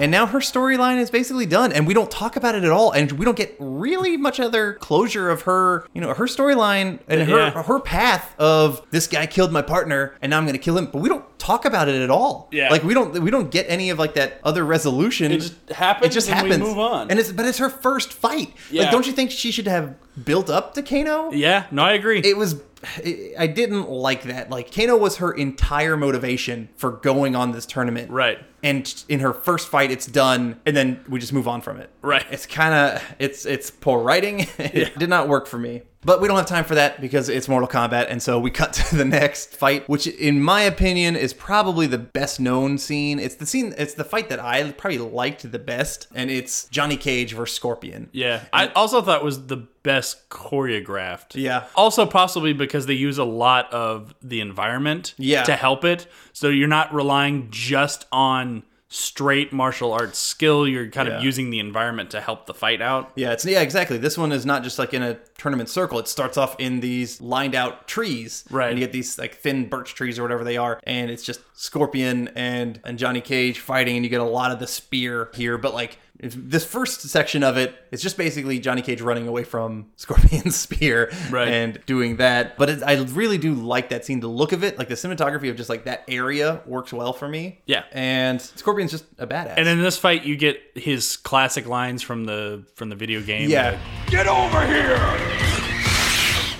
And now her storyline is basically done, and we don't talk about it at all, and we don't get really much other closure of her, you know, her storyline and her Yeah. her path of this guy killed my partner, and now I'm gonna kill him. But we don't talk about it at all. Yeah. like we don't we don't get any of like that other resolution. It just happens It just and we happens. move on. and it's but it's her first fight. Yeah. Like, don't you think she should have built up to Kano? Yeah. No, I agree. it was I didn't like that. Like Kano was her entire motivation for going on this tournament. Right. And in her first fight it's done and then we just move on from it. Right. It's kind of it's it's poor writing. it did not work for me. But we don't have time for that because it's Mortal Kombat, and so we cut to the next fight, which, in my opinion, is probably the best known scene. It's the scene, it's the fight that I probably liked the best, and it's Johnny Cage versus Scorpion. Yeah. I also thought was the best choreographed. Yeah. Also, possibly because they use a lot of the environment Yeah. to help it. So you're not relying just on straight martial arts skill. You're kind Yeah. of using the environment to help the fight out. Yeah, it's yeah, exactly. This one is not just like in a tournament circle. It starts off in these lined out trees, Right. And you get these like thin birch trees or whatever they are, and it's just Scorpion and and Johnny Cage fighting, and you get a lot of the spear here. But like if- this first section of it's just basically Johnny Cage running away from Scorpion's spear, Right. and doing that. But it, I really do like that scene. The look of it, like the cinematography of just like that area, works well for me. Yeah. and Scorpion's just a badass. And in this fight, you get his classic lines from the from the video game. yeah, Get over here!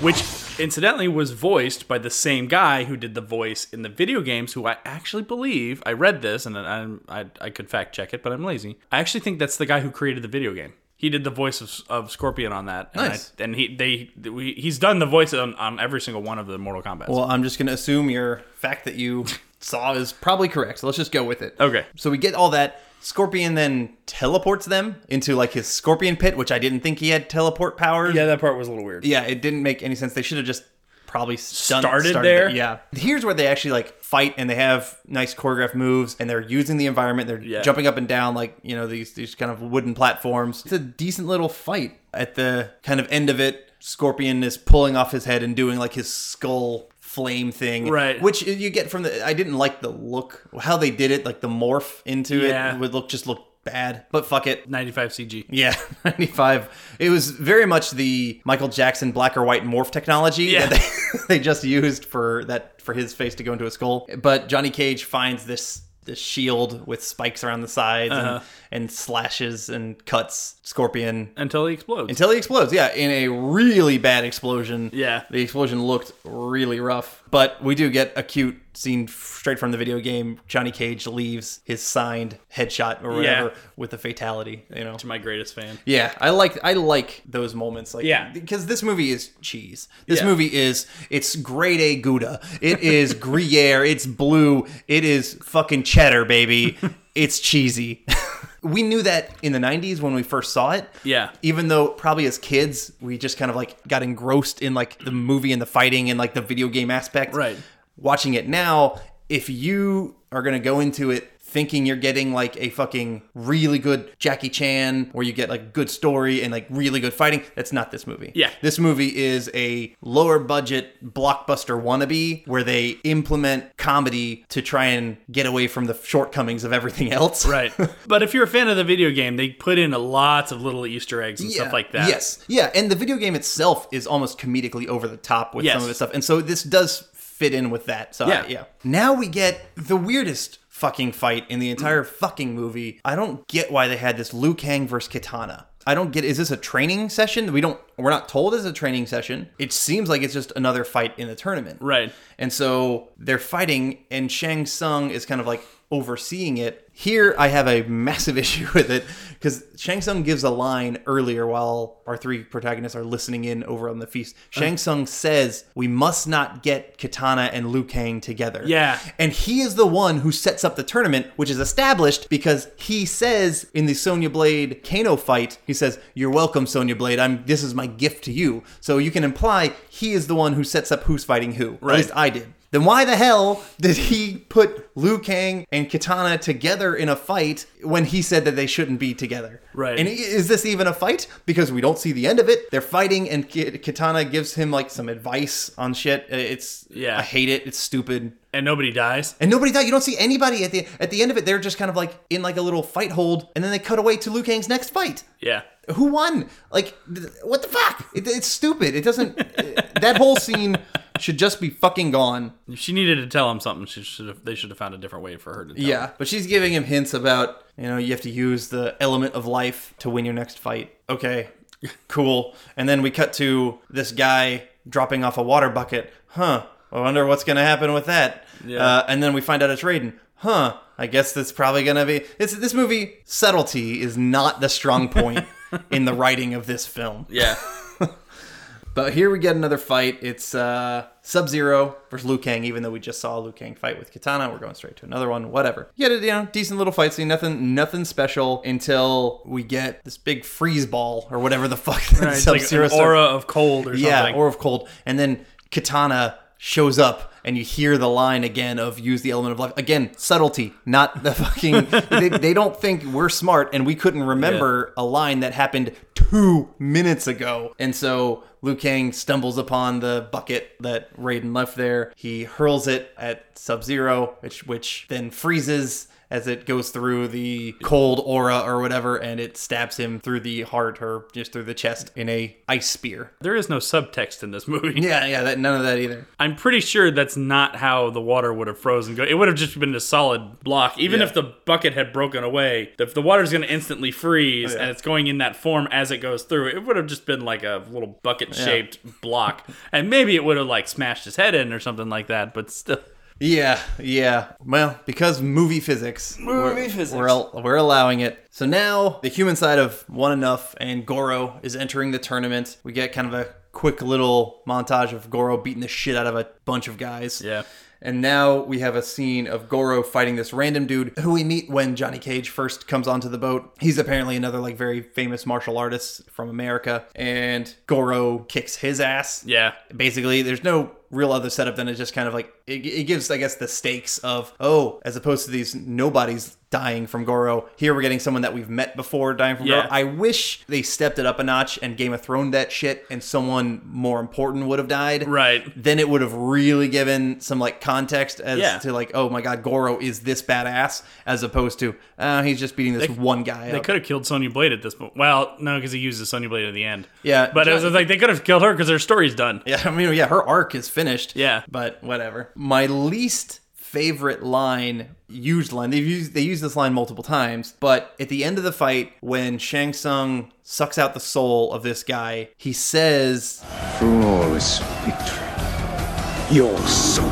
which incidentally was voiced by the same guy who did the voice in the video games who i actually believe i read this and I'm, I, I could fact check it but i'm lazy i actually think that's the guy who created the video game he did the voice of, of scorpion on that and, Nice. I, and he they we, he's done the voice on, on every single one of the mortal kombat Well, I'm just going to assume your fact that you saw is probably correct. So let's just go with it. Okay. So we get all that. Scorpion then teleports them into like his scorpion pit, which I didn't think he had teleport powers. yeah that part was a little weird Yeah, it didn't make any sense. They should have just probably stun- Started there? Yeah. Here's where they actually like fight and they have nice choreographed moves and they're using the environment. They're Yeah. jumping up and down like, you know, these these kind of wooden platforms. It's a decent little fight. At the kind of end of it, Scorpion is pulling off his head and doing like his skull flame thing. Right. Which you get from the I didn't like the look how they did it, like the morph into Yeah. it would look just look bad. But fuck it. 95 cg Yeah, 95. It was very much the Michael Jackson black or white morph technology Yeah. that they, they just used for that for his face to go into a skull. But Johnny Cage finds this this shield with spikes around the sides Uh-huh. and, and slashes and cuts Scorpion until he explodes until he explodes. Yeah, in a really bad explosion. Yeah. The explosion looked really rough. But we do get a cute scene straight from the video game. Johnny Cage leaves his signed headshot or whatever Yeah. with a fatality, you know. to my greatest fan Yeah, I like I like those moments. Like, Yeah. because this movie is cheese. This Yeah. movie is it's grade A Gouda. It is Gruyere. It's blue. It is fucking cheddar, baby. it's cheesy. we knew that in the '90s when we first saw it. Yeah. Even though probably as kids we just kind of like got engrossed in like the movie and the fighting and like the video game aspect. Right. Watching it now, if you are gonna go into it thinking you're getting like a fucking really good Jackie Chan where you get like good story and like really good fighting, that's not this movie. Yeah. This movie is a lower budget blockbuster wannabe where they implement comedy to try and get away from the shortcomings of everything else. right but if you're a fan of the video game they put in lots of little easter eggs and stuff like that Yes. Yeah, and the video game itself is almost comedically over the top with Yes. some of its stuff. And so this does fit in with that. So Yeah. yeah. yeah. Now we get the weirdest fucking fight in the entire fucking movie. I don't get why they had this Liu Kang versus Kitana. I don't get is this a training session? We don't we're not told it's a training session. It seems like it's just another fight in the tournament. Right. And so they're fighting, and Shang Tsung is kind of like overseeing it. Here, I have a massive issue with it because Shang Tsung gives a line earlier while our three protagonists are listening in over on the feast. Uh-huh. Shang Tsung says, We must not get Kitana and Liu Kang together. Yeah. And he is the one who sets up the tournament, which is established because he says in the Sonya Blade Kano fight, he says, You're welcome, Sonya Blade. I'm this is my gift to you. So you can imply he is the one who sets up who's fighting who. Right. At least I did. Then why the hell did he put Liu Kang and Kitana together in a fight when he said that they shouldn't be together? Right. And is this even a fight? Because we don't see the end of it. They're fighting, and Kitana gives him like some advice on shit. It's Yeah. I hate it. It's stupid. and nobody dies And nobody died. You don't see anybody at the at the end of it. They're just kind of like in like a little fight hold, and then they cut away to Liu Kang's next fight. yeah Who won? Like, th- what the fuck? It, it's stupid. It doesn't. that whole scene should just be fucking gone. If she needed to tell him something, she should have. They should have found a different way for her to. Tell Yeah, him. but she's giving him hints about you know you have to use the element of life to win your next fight. Okay, cool. And then we cut to this guy dropping off a water bucket. Huh. I wonder what's gonna happen with that. Yeah. Uh, and then we find out it's Raiden. Huh. I guess that's probably gonna be. It's this movie. Subtlety is not the strong point in the writing of this film. Yeah. But here we get another fight. It's uh, Sub Zero versus Liu Kang. Even though we just saw Liu Kang fight with Kitana, we're going straight to another one. Whatever. You get a you know decent little fight scene. Nothing nothing special until we get this big freeze ball or whatever the fuck Right, it's like an aura of cold or yeah, aura of cold. And then Kitana shows up and you hear the line again of use the element of life. Again, subtlety, not the fucking. they, they don't think we're smart and we couldn't remember a line that happened two minutes ago. And so Liu Kang stumbles upon the bucket that Raiden left there. He hurls it at Sub Zero, which, which then freezes as it goes through the cold aura or whatever, and it stabs him through the heart or just through the chest in a ice spear. There is no subtext in this movie. Yeah, yeah, that none of that either. I'm pretty sure that's not how the water would have frozen. It would have just been a solid block. Even Yeah. if the bucket had broken away, if the water's going to instantly freeze Oh, yeah. and it's going in that form as it goes through, it would have just been like a little bucket shaped block. And maybe it would have like smashed his head in or something like that, but still. Yeah, yeah. Well, because movie physics. Movie we're, physics. We're, al- we're allowing it. So now the human side of One Enough and Goro is entering the tournament. We get kind of a quick little montage of Goro beating the shit out of a bunch of guys. Yeah. And now we have a scene of Goro fighting this random dude who we meet when Johnny Cage first comes onto the boat. He's apparently another like very famous martial artist from America, and Goro kicks his ass. Yeah. Basically, there's no real other setup than it just kind of like it, it gives, I guess, the stakes of oh, as opposed to these nobodies dying from Goro. Here we're getting someone that we've met before dying from Yeah. Goro. I wish they stepped it up a notch and Game of Thrones that shit, and someone more important would have died. Right. Then it would have really given some like context as Yeah. to like, oh my god, Goro is this badass, as opposed to uh, he's just beating this one guy They up. could have killed Sonya Blade at this point. Well, no, because he uses Sonya Blade at the end. Yeah, But it was like they could have killed her because their story's done. Yeah, I mean, yeah, her arc is finished. Yeah. but whatever. My least favorite line, used line. They've used they use this line multiple times, but at the end of the fight, when Shang Tsung sucks out the soul of this guy, he says, Flawless victory. Your soul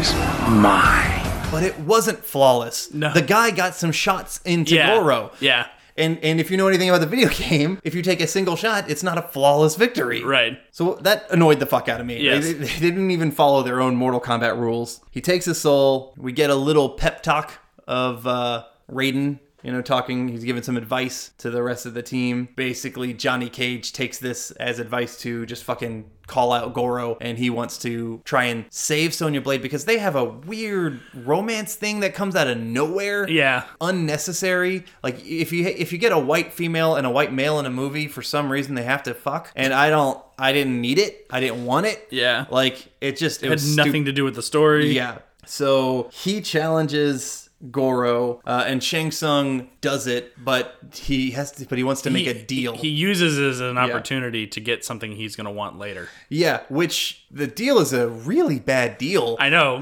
is mine. "But it wasn't flawless. No. The guy got some shots into Yeah. Goro. Yeah. And and if you know anything about the video game, if you take a single shot, it's not a flawless victory. Right. So that annoyed the fuck out of me. Yes. They, they didn't even follow their own Mortal Kombat rules. He takes his soul. We get a little pep talk of uh, Raiden. You know, talking, he's giving some advice to the rest of the team. Basically, Johnny Cage takes this as advice to just fucking call out Goro, and he wants to try and save Sonya Blade because they have a weird romance thing that comes out of nowhere Yeah. unnecessary. Like if you if you get a white female and a white male in a movie, for some reason they have to fuck, and I don't. I didn't need it. I didn't want it. Yeah. Like it just it It had nothing to do with the story. Yeah. So he challenges Goro, uh, and Shang Tsung does it, but he has to. But he wants to make a deal. He uses it as an opportunity to get something he's going to want later. yeah, which the deal is a really bad deal. I know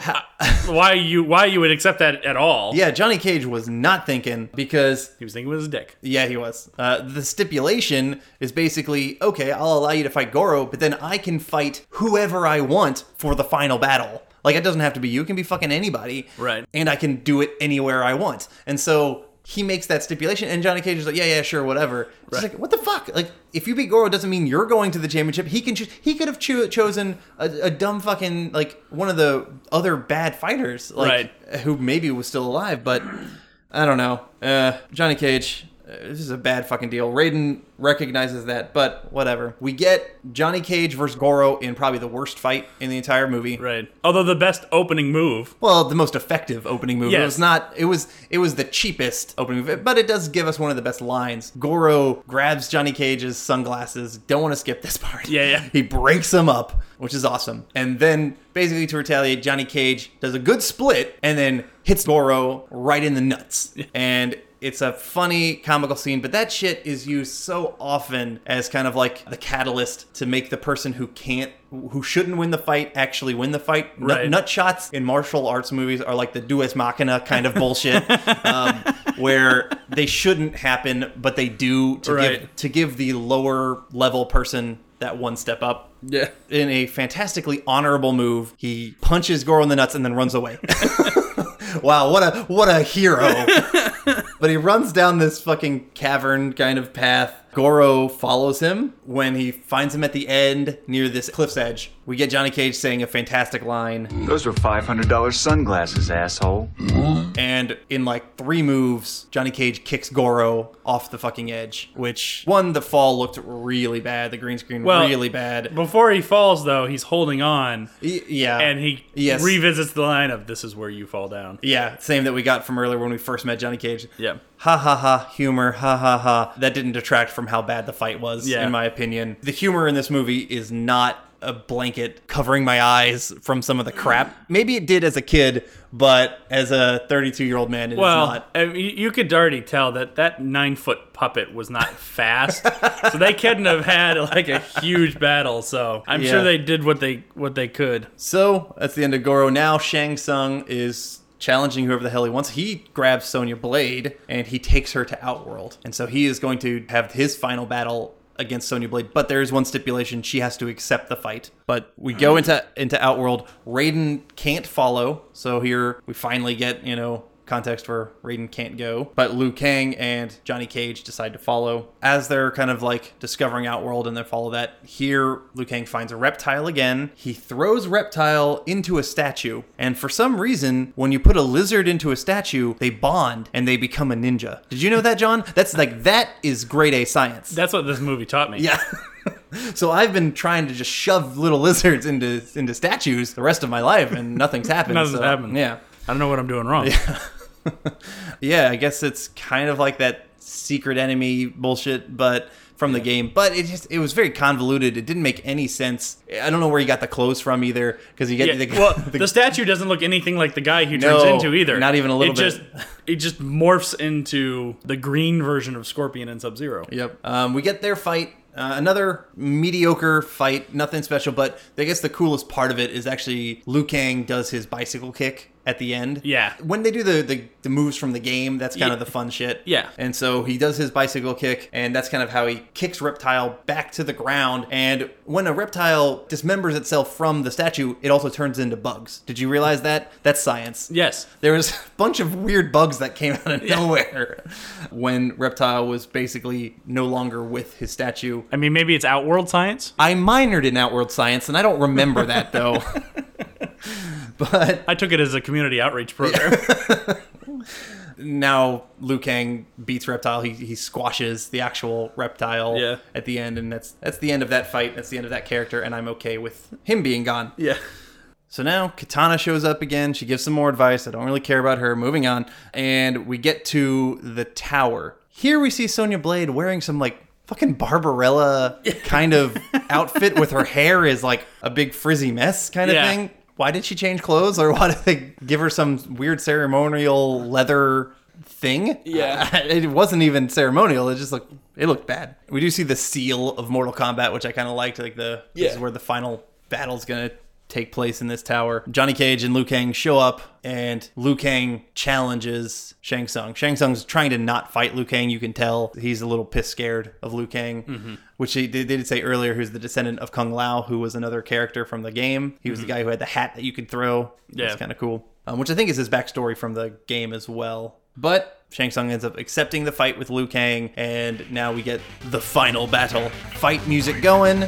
why you why you would accept that at all. yeah, Johnny Cage was not thinking because he was thinking with his dick. Yeah, he was. Uh, the stipulation is basically okay, I'll allow you to fight Goro, but then I can fight whoever I want for the final battle. Like, it doesn't have to be you, it can be fucking anybody. Right. And I can do it anywhere I want. And so he makes that stipulation, and Johnny Cage is like, yeah, yeah, sure, whatever. It's Right. like, what the fuck? Like, if you beat Goro, it doesn't mean you're going to the championship. He can choose. He could have cho- chosen a, a dumb fucking like one of the other bad fighters, like who maybe was still alive, but I don't know. Uh, Johnny Cage, this is a bad fucking deal. Raiden recognizes that, but whatever. We get Johnny Cage versus Goro in probably the worst fight in the entire movie. Right. Although the best opening move. Well, the most effective opening move. It Yes. was not. It was. It was the cheapest opening move, but it does give us one of the best lines. Goro grabs Johnny Cage's sunglasses. Don't want to skip this part. Yeah, yeah. He breaks them up, which is awesome. And then, basically, to retaliate, Johnny Cage does a good split and then hits Goro right in the nuts. And it's a funny comical scene, but that shit is used so often as kind of like the catalyst to make the person who can't, who shouldn't win the fight, actually win the fight. Nut- Right. nut shots in martial arts movies are like the Deus Machina kind of bullshit, um, where they shouldn't happen, but they do to Right. give to give the lower level person that one step up. Yeah. In a fantastically honorable move, he punches Goro in the nuts and then runs away. wow, what a what a hero! but he runs down this fucking cavern kind of path Goro follows him when he finds him at the end near this cliff's edge. We get Johnny Cage saying a fantastic line, Those were $500 sunglasses, asshole. and in like three moves, Johnny Cage kicks Goro off the fucking edge. Which one, the fall looked really bad. The green screen Well, really bad. Before he falls, though, he's holding on, Y- yeah, and he Yes. revisits the line of "This is where you fall down." yeah, same that we got from earlier when we first met Johnny Cage. Yeah. Ha ha ha humor ha ha ha that didn't detract from how bad the fight was Yeah. in my opinion the humor in this movie is not a blanket covering my eyes from some of the crap maybe it did as a kid but as a 32 year old man it is Well, not I mean, you you could already tell that that nine foot puppet was not fast, so they couldn't have had like a huge battle. So I'm Yeah. sure they did what they what they could. so that's the end of goro now shang Tsung is challenging whoever the hell he wants. He grabs sonya blade and he takes her to outworld. And so he is going to have his final battle against Sonya Blade, but there is one stipulation: she has to accept the fight. But we go mm. into into Outworld. Raiden can't follow, so here we finally get you know context where Raiden can't go. But Liu Kang and Johnny Cage decide to follow as they're kind of like discovering Outworld and they follow that. Here, Liu Kang finds a reptile again. He throws reptile into a statue, and for some reason, when you put a lizard into a statue, they bond and they become a ninja. Did you know that, John? That's like that is grade A science. That's what this movie taught me. Yeah. so I've been trying to just shove little lizards into into statues the rest of my life, and nothing's happened. Nothing's so, happened. Yeah. I don't know what I'm doing wrong. Yeah, I guess it's kind of like that secret enemy bullshit, but from the game. But it just it was very convoluted. It didn't make any sense. I don't know where he got the clothes from either, because you get Yeah, the, well, the- the statue doesn't look anything like the guy he turns No, into either. not even a little it bit. Just, it just morphs into the green version of Scorpion and Sub Zero. Yep. Um, we get their fight. Uh, another mediocre fight, nothing special, but I guess the coolest part of it is actually Liu Kang does his bicycle kick at the end. Yeah. When they do the, the, the moves from the game, that's kind Yeah. of the fun shit. Yeah. And so he does his bicycle kick, and that's kind of how he kicks Reptile back to the ground. And when a reptile dismembers itself from the statue, it also turns into bugs. Did you realize that? That's science. Yes. There was a bunch of weird bugs that came out of nowhere when Reptile was basically no longer with his statue. I mean, maybe it's Outworld science. I minored in Outworld Science, and I don't remember that though. but I took it as a community outreach program. now Liu Kang beats Reptile. He, he squashes the actual reptile Yeah. at the end, and that's that's the end of that fight. That's the end of that character, and I'm okay with him being gone. yeah. So now Kitana shows up again. She gives some more advice. I don't really care about her. Moving on. And we get to the tower. Here we see Sonya Blade wearing some like fucking Barbarella kind of outfit with her hair is like a big frizzy mess kind of Yeah. thing. Why did she change clothes or why did they give her some weird ceremonial leather thing? Yeah. It wasn't even ceremonial. It just looked it looked bad. We do see the seal of Mortal Kombat, which I kind of liked like the this is Yeah. where the final battle's going to take place in this tower. Johnny Cage and Liu Kang show up, and Liu Kang challenges Shang Tsung. Shang Tsung's trying to not fight Liu Kang. You can tell he's a little piss scared of Liu Kang, Mm-hmm. which they, they did say earlier. Who's the descendant of Kung Lao, who was another character from the game. He was the guy who had the hat that you could throw. Mm-hmm. Yeah. it's kind of cool. Um, which I think is his backstory from the game as well. But Shang Tsung ends up accepting the fight with Liu Kang, and now we get the final battle. Fight music going.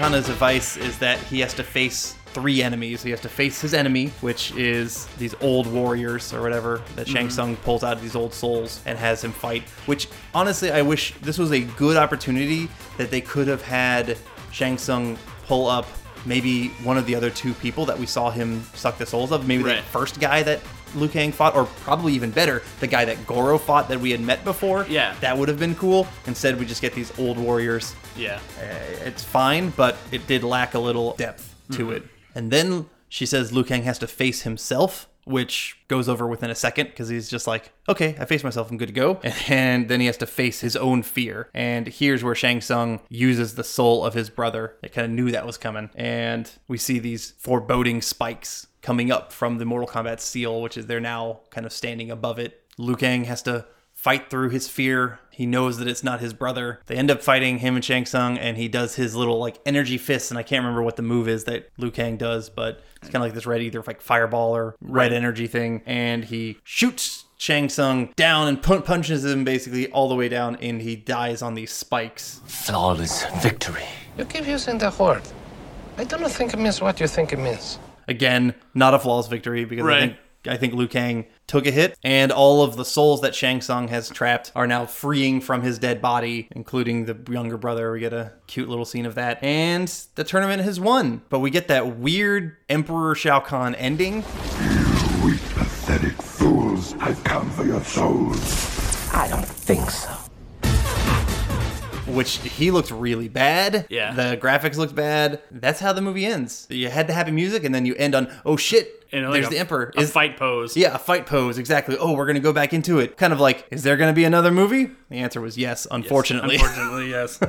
Kitana's advice is that he has to face three enemies. He has to face his enemy, which is these old warriors or whatever that Shang mm-hmm. Tsung pulls out of these old souls and has him fight. Which honestly, I wish this was a good opportunity that they could have had Shang Tsung pull up maybe one of the other two people that we saw him suck the souls of. Maybe the first guy that Liu Kang fought, or probably even better, the guy that Goro fought that we had met before. Yeah. That would have been cool. Instead, we just get these old warriors Yeah. uh, it's fine, but it did lack a little depth to it. And then she says Liu Kang has to face himself, which goes over within a second because he's just like, okay, I face myself, I'm good to go. And then he has to face his own fear. And here's where Shang Tsung uses the soul of his brother. They kind of knew that was coming. And we see these foreboding spikes coming up from the Mortal Kombat seal, which is they're now kind of standing above it. Liu Kang has to fight through his fear. He knows that it's not his brother. They end up fighting him and Shang Tsung, and he does his little like energy fist, and I can't remember what the move is that Liu Kang does, but it's kind of like this red either like fireball or red energy thing, and he shoots Shang Tsung down and pu- punches him basically all the way down, and he dies on these spikes. Flawless victory. You keep using the word. I don't think it means what you think it means. Again, not a flawless victory because I Right. think I think Liu Kang took a hit, and all of the souls that Shang Tsung has trapped are now freeing from his dead body, including the younger brother. We get a cute little scene of that, and the tournament has won. But we get that weird Emperor Shao Kahn ending. Weak, pathetic fools. I've come for your souls. I don't think so. Which he looked really bad. Yeah. The graphics looked bad. That's how the movie ends. You had the happy music, and then you end on, oh shit, there's a- the Emperor. A fight pose. Yeah, a fight pose, exactly. Oh, we're gonna go back into it. Kind of like, is there gonna be another movie? The answer was yes, unfortunately. Unfortunately, yes.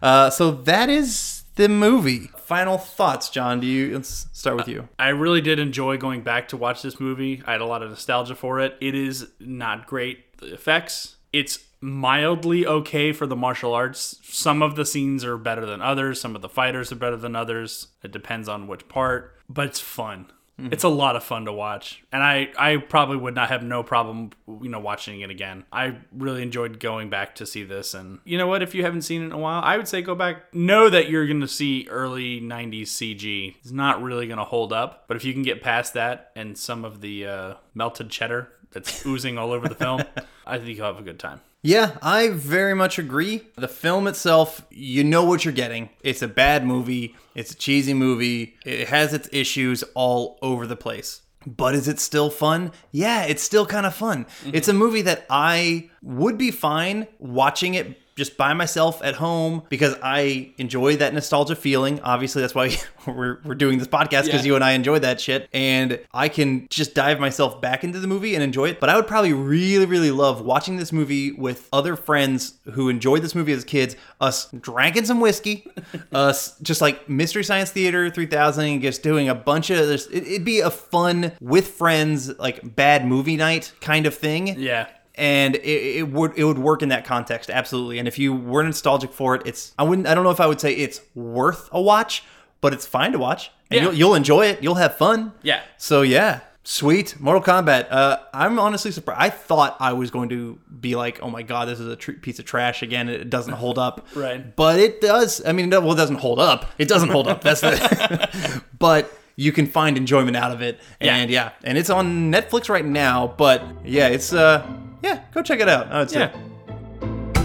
uh, so that is the movie. Final thoughts, John. Do you? Let's start with you. I really did enjoy going back to watch this movie. I had a lot of nostalgia for it. It is not great the effects. It's mildly okay for the martial arts. Some of the scenes are better than others. Some of the fighters are better than others. It depends on which part, but it's fun. It's a lot of fun to watch, and I I probably would not have no problem you know watching it again. I really enjoyed going back to see this, and you know what? If you haven't seen it in a while, I would say go back. Know that you're going to see early '90s CG. It's not really going to hold up, but if you can get past that and some of the uh, melted cheddar that's oozing all over the film, I think you'll have a good time. Yeah, I very much agree. The film itself, you know what you're getting. It's a bad movie. It's a cheesy movie. It has its issues all over the place. But is it still fun? Yeah, it's still kind of fun. Mm-hmm. It's a movie that I would be fine watching it just by myself at home because I enjoy that nostalgia feeling. Obviously, that's why we're, we're doing this podcast because Yeah. you and I enjoy that shit. And I can just dive myself back into the movie and enjoy it. But I would probably really, really love watching this movie with other friends who enjoyed this movie as kids, us drinking some whiskey, us just like Mystery Science Theater 3000, and just doing a bunch of this. It, it'd be a fun, with friends, like bad movie night kind of thing Yeah. And it, it would it would work in that context absolutely. And if you were nostalgic for it it's i wouldn't i don't know if i would say it's worth a watch but it's fine to watch. And Yeah. you'll, you'll enjoy it. You'll have fun. Yeah. so yeah. Sweet. Mortal kombat. Uh i'm honestly surprised i thought i was going to be like oh my god this is a tr- piece of trash again. It doesn't hold up. Right. but it does. I mean well it doesn't hold up. It doesn't hold up. That's the but you can find enjoyment out of it. And yeah. and it's on netflix right now but yeah it's uh yeah go check it out i would say Yeah.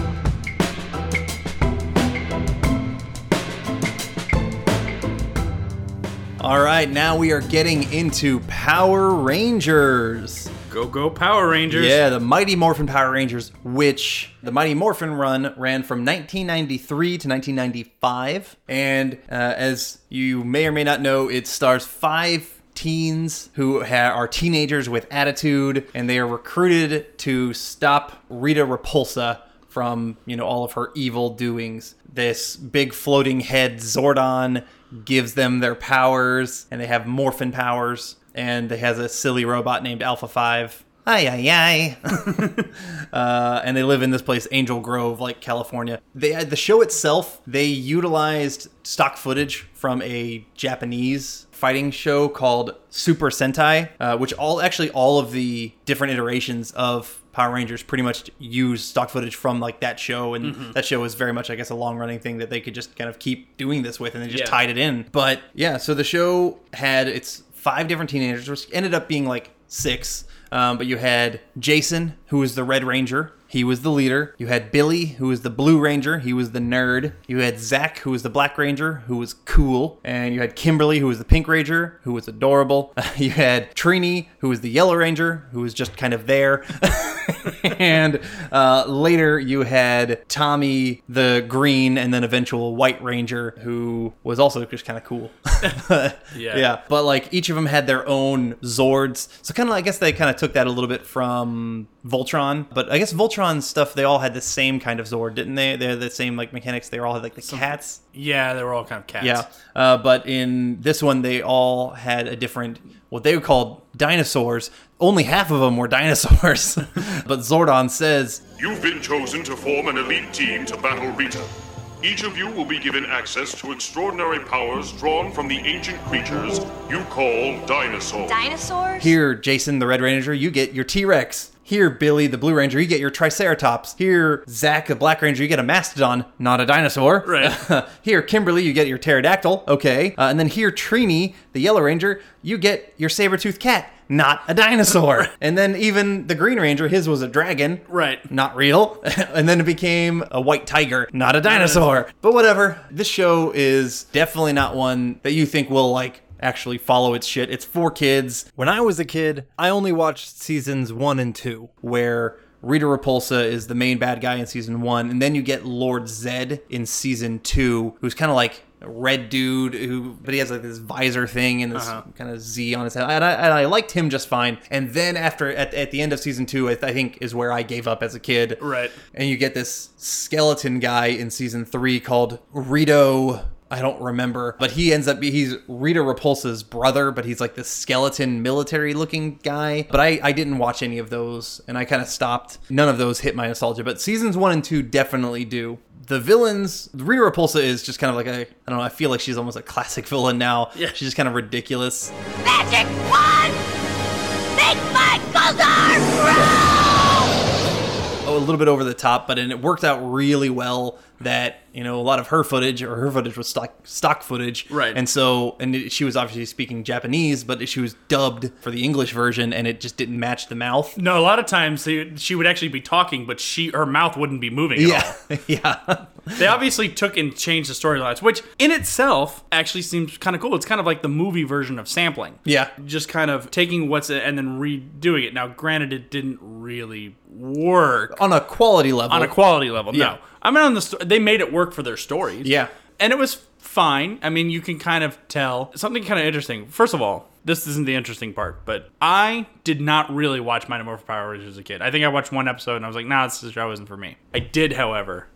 all right now we are getting into power rangers Go go Power Rangers. Yeah, the Mighty Morphin Power Rangers, which the Mighty Morphin run ran from 1993 to 1995. And uh, as you may or may not know, it stars five teens who ha- are teenagers with attitude, and they are recruited to stop Rita Repulsa from, you know, all of her evil doings. This big floating head Zordon gives them their powers, and they have morphin powers and it has a silly robot named Alpha 5. Ay, ay, ay. uh, and they live in this place, Angel Grove, like California. They, the show itself, they utilized stock footage from a Japanese fighting show called Super Sentai, uh, which all actually all of the different iterations of Power Rangers pretty much use stock footage from like that show, and Mhm. that show was very much, I guess, a long running thing that they could just kind of keep doing this with, and they just Yeah. tied it in. But yeah, so the show had its five different teenagers, which ended up being like six. Um, but you had Jason, who was the Red Ranger. He was the leader. You had Billy, who was the Blue Ranger. He was the nerd. You had Zach, who was the Black Ranger, who was cool. And you had Kimberly, who was the Pink Ranger, who was adorable. you had Trini, who was the Yellow Ranger, who was just kind of there. and uh, later you had Tommy, the Green, and then eventual White Ranger, who was also just kind of cool. Yeah. Yeah. But like each of them had their own Zords. So kind of, I guess they kind of took that a little bit from Voltron. But I guess Voltron stuff, they all had the same kind of Zord, didn't they? They're the same like mechanics. They all had like the cats. Yeah, they were all kind of cats. Yeah. Uh, but in this one, they all had a different, what they called dinosaurs. Only half of them were dinosaurs. but Zordon says, You've been chosen to form an elite team to battle Rita. Each of you will be given access to extraordinary powers drawn from the ancient creatures you call dinosaurs. Dinosaurs? Here, Jason, the Red Ranger, you get your T Rex. Here, Billy, the Blue Ranger, you get your Triceratops. Here, Zach, the Black Ranger, you get a Mastodon, not a dinosaur. Right. here, Kimberly, you get your Pterodactyl. Okay. Uh, and then here, Trini, the Yellow Ranger, you get your saber-toothed cat, not a dinosaur. and then even the Green Ranger, his was a dragon. Right. Not real. and then it became a white tiger, not a dinosaur. But whatever. This show is definitely not one that you think will like actually follow its shit. It's for kids. When I was a kid, I only watched seasons 1 and 2 where Rita Repulsa is the main bad guy in season 1 and then you get Lord Zedd in season 2 who's kind of like a red dude who but he has like this visor thing and this Uh-huh. kind of Z on his head. And I, and I liked him just fine. And then after at, at the end of season 2 I, th- I think is where I gave up as a kid Right. and you get this skeleton guy in season three called Rito. I don't remember, but he ends up he's Rita Repulsa's brother, but he's like this skeleton military looking guy. But I, I didn't watch any of those and I kind of stopped. None of those hit my nostalgia, but seasons one and two definitely do. The villains, Rita Repulsa is just kind of like a, I don't know, I feel like she's almost a classic villain now. Yeah. She's just kind of ridiculous. Magic wand! Make my color oh, a little bit over the top, but and it worked out really well that you know a lot of her footage or her footage was stock stock footage, Right. And so and it, she was obviously speaking Japanese, but she was dubbed for the English version, and it just didn't match the mouth. No, a lot of times they, she would actually be talking, but she her mouth wouldn't be moving. At all. Yeah, yeah. They obviously took and changed the storylines, which in itself actually seems kind of cool. It's kind of like the movie version of sampling. Yeah. Just kind of taking what's and then redoing it. Now, granted, it didn't really work on a quality level. on a quality level. Yeah. No, I mean on the sto- they made it work for their stories. Yeah. and it was fine. I mean, you can kind of tell something kind of interesting. First of all, this isn't the interesting part, but I did not really watch Mighty Morphin Power Rangers as a kid. I think I watched one episode and I was like, nah, this show isn't for me. I did, however,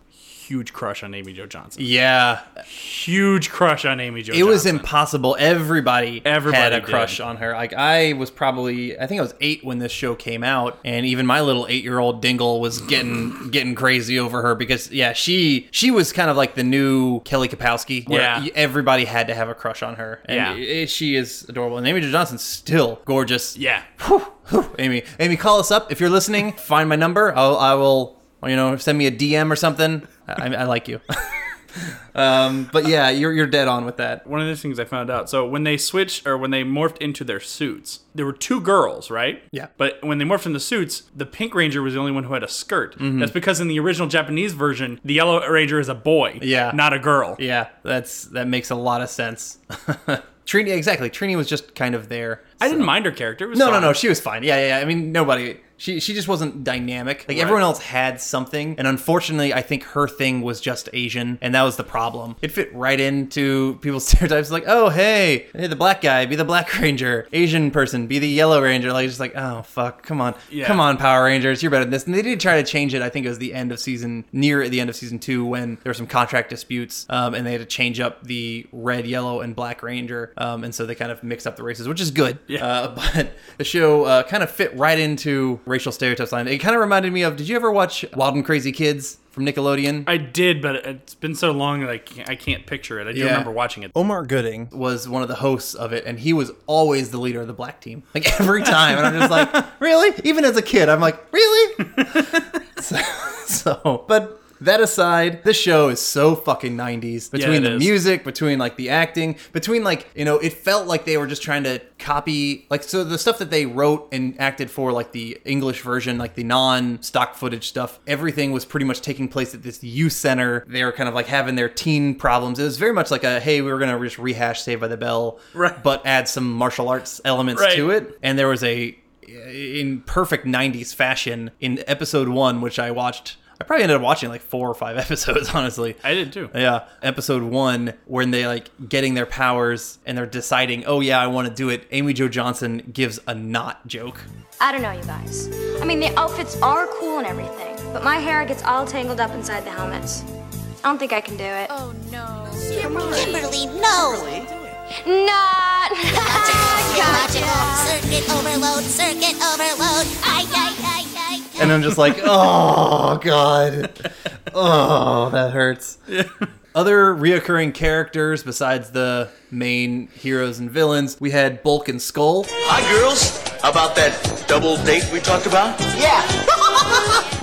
huge crush on Amy Jo Johnson. Yeah, Huge crush on Amy Jo. it was impossible. Everybody, Everybody had a did. crush on her. Like I was probably, I think I was eight when this show came out, and even my little eight-year-old Dingle was getting getting crazy over her because yeah, she she was kind of like the new Kelly Kapowski. Where Yeah. everybody had to have a crush on her. And Yeah. i- she is adorable. And Amy Jo Johnson's still gorgeous. Yeah. Amy, Amy, call us up if you're listening. Find my number. I'll, I will, you know, send me a DM or something. I, I like you. um, but yeah, you're you're dead on with that. One of the things I found out. So when they switched or when they morphed into their suits, there were two girls, right? Yeah. But when they morphed in the suits, the Pink Ranger was the only one who had a skirt. Mhm. That's because in the original Japanese version, the Yellow Ranger is a boy, Yeah. not a girl. Yeah, that's that makes a lot of sense. Trini, exactly. Trini was just kind of there. I didn't mind her character. It was No, no, no. She was fine. Yeah, yeah. yeah. I mean, nobody. She she just wasn't dynamic. Like Right. everyone else had something, and unfortunately, I think her thing was just Asian, and that was the problem. It fit right into people's stereotypes. Like, oh, hey, hey, the black guy, be the Black Ranger. Asian person, be the Yellow Ranger. Like, just like, oh, fuck, come on, Yeah. come on, Power Rangers, you're better than this. And they did try to change it. I think it was the end of season, near the end of season two, when there were some contract disputes, um, and they had to change up the red, yellow, and black Ranger, um, and so they kind of mixed up the races, which is good. Yeah. Uh, but the show uh, kind of fit right into racial stereotypes line. It kind of reminded me of. Did you ever watch Wild and Crazy Kids from Nickelodeon? I did, but it's been so long that I can't, I can't picture it. I do Yeah. remember watching it. Omar Gooding was one of the hosts of it, and he was always the leader of the black team, like every time. And I'm just like, really? Even as a kid, I'm like, really? so, so, but that aside, this show is so fucking 90s. Between it the is. music, between like the acting, between like, you know, it felt like they were just trying to copy, like, so the stuff that they wrote and acted for, like the English version, like the non stock footage stuff, everything was pretty much taking place at this youth center. They were kind of like having their teen problems. It was very much like a, hey, we were going to just rehash Saved by the Bell, Right. but add some martial arts elements Right. to it. And there was a, in perfect 90s fashion, in episode one, which I watched. I probably ended up watching like four or five episodes, honestly. I did too. Yeah, episode one, when they like getting their powers and they're deciding, oh yeah, I want to do it. Amy Jo Johnson gives a not joke. I don't know, you guys. I mean, the outfits are cool and everything, but my hair gets all tangled up inside the helmets. I don't think I can do it. Oh no. Kimberly, no! Not. Logical, circuit overload, circuit overload. Ay, ay, ay, ay. And I'm just like, oh god, oh that hurts. Other reoccurring characters besides the main heroes and villains, we had Bulk and Skull. Hi, girls. How about that double date we talked about? Yeah.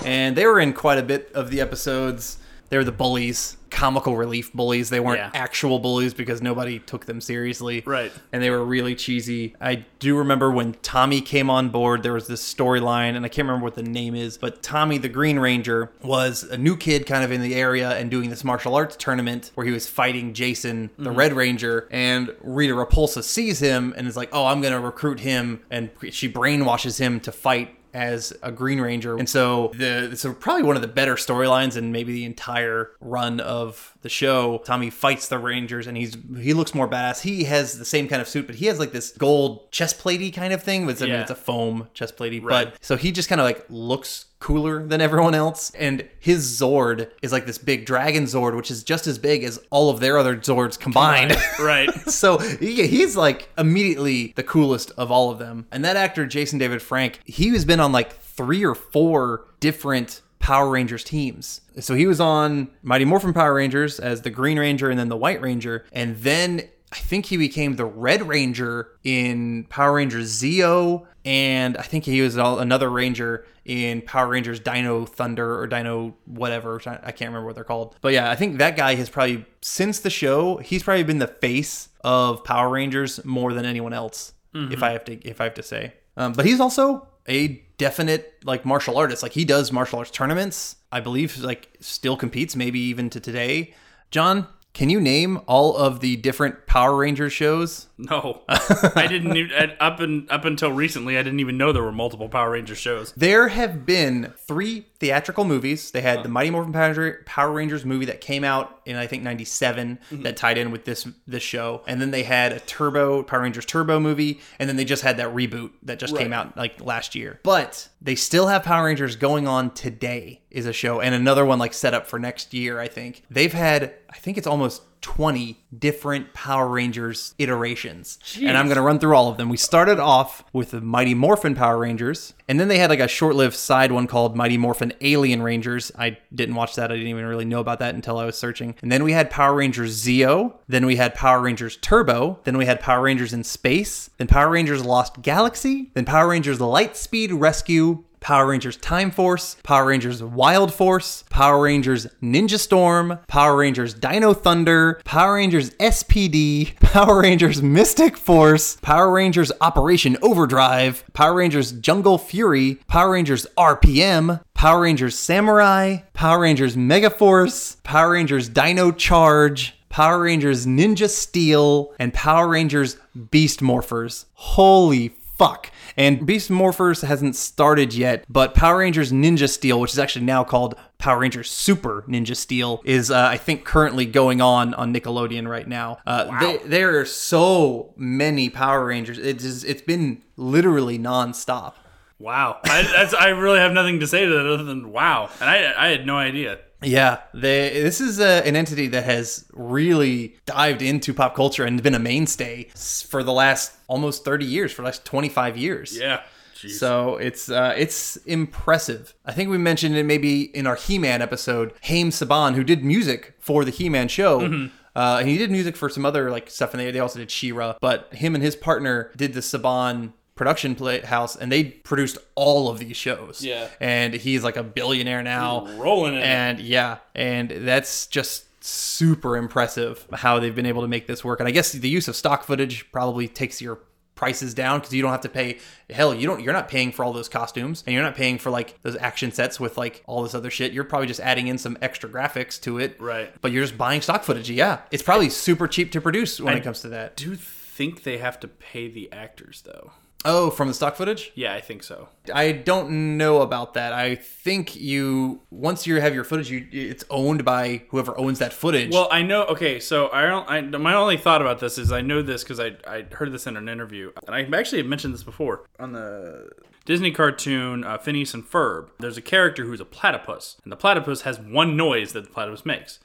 and they were in quite a bit of the episodes. They were the bullies, comical relief bullies. They weren't Yeah. actual bullies because nobody took them seriously. Right. And they were really cheesy. I do remember when Tommy came on board, there was this storyline, and I can't remember what the name is, but Tommy the Green Ranger was a new kid kind of in the area and doing this martial arts tournament where he was fighting Jason, the Mhm. Red Ranger, and Rita Repulsa sees him and is like, oh, I'm going to recruit him. And she brainwashes him to fight as a Green Ranger. And so the so probably one of the better storylines and maybe the entire run of the show. Tommy fights the Rangers and he's he looks more badass. He has the same kind of suit, but he has like this gold chest platey kind of thing. But I mean it's a foam chest platey. Right. But so he just kind of like looks cooler than everyone else. And his Zord is like this big dragon Zord, which is just as big as all of their other Zords combined. right. so he, he's like immediately the coolest of all of them. And that actor, Jason David Frank, he has been on like three or four different Power Rangers teams. So he was on Mighty Morphin Power Rangers as the Green Ranger and then the White Ranger. And then I think he became the Red Ranger in Power Rangers Zeo. And I think he was another Ranger in Power Rangers Dino Thunder or Dino whatever. I can't remember what they're called. But yeah, I think that guy has probably, since the show, he's probably been the face of Power Rangers more than anyone else. Mhm. If I have to, if I have to say. Um, but he's also a definite like martial artist. Like he does martial arts tournaments. I believe like still competes, maybe even to today. John, can you name all of the different Power Rangers shows? No, I didn't even up and up until recently. I didn't even know there were multiple Power Ranger shows. There have been three theatrical movies. They had the Mighty Morphin Power Rangers movie that came out in I think '97 Mhm. that tied in with this this show, and then they had a Turbo Power Rangers Turbo movie, and then they just had that reboot that just came out like last year. But they still have Power Rangers going on today is a show, and another one like set up for next year. I think they've had I think it's almost 20 different Power Rangers iterations. And I'm going to run through all of them. We started off with the Mighty Morphin Power Rangers, and then they had like a short lived side one called Mighty Morphin Alien Rangers. I didn't watch that. I didn't even really know about that until I was searching. And then we had Power Rangers Zeo. Then we had Power Rangers Turbo. Then we had Power Rangers in Space. Then Power Rangers Lost Galaxy. Then Power Rangers Lightspeed Rescue. Power Rangers Time Force, Power Rangers Wild Force, Power Rangers Ninja Storm, Power Rangers Dino Thunder, Power Rangers SPD, Power Rangers Mystic Force, Power Rangers Operation Overdrive, Power Rangers Jungle Fury, Power Rangers RPM, Power Rangers Samurai, Power Rangers Megaforce, Power Rangers Dino Charge, Power Rangers Ninja Steel, and Power Rangers Beast Morphers. Holy fuck. And Beast Morphers hasn't started yet, but Power Rangers Ninja Steel, which is actually now called Power Rangers Super Ninja Steel, is uh, I think currently going on on Nickelodeon right now. Uh, they, there are so many Power Rangers. It is, it's been literally nonstop. Wow, I, that's, I really have nothing to say to that other than wow, and I I had no idea. Yeah, they, this is a, an entity that has really dived into pop culture and been a mainstay for the last almost 30 years, for the last 25 years. Yeah. Jeez. So it's uh, it's impressive. I think we mentioned it maybe in our He-Man episode. Haim Saban, who did music for the He-Man show, Mhm. uh, and he did music for some other like stuff, and they, they also did She-Ra. But him and his partner did the Saban production play house, and they produced all of these shows. Yeah. and he's like a billionaire now, He's rolling in it. and yeah, and that's just super impressive how they've been able to make this work. And I guess the use of stock footage probably takes your prices down because you don't have to pay hell you don't you're not paying for all those costumes and you're not paying for like those action sets with like all this other shit you're probably just adding in some extra graphics to it Right. but you're just buying stock footage yeah it's probably super cheap to produce when I it comes to that Do you think they have to pay the actors though? Oh from the stock footage Yeah, I think so. I don't know about that. I think you once you have your footage, you it's owned by whoever owns that footage. Well, I know. Okay, so I, don't, I my only thought about this is I know this because I I heard this in an interview, and I actually have mentioned this before on the Disney cartoon uh, Phineas and Ferb. There's a character who's a platypus, and the platypus has one noise that the platypus makes.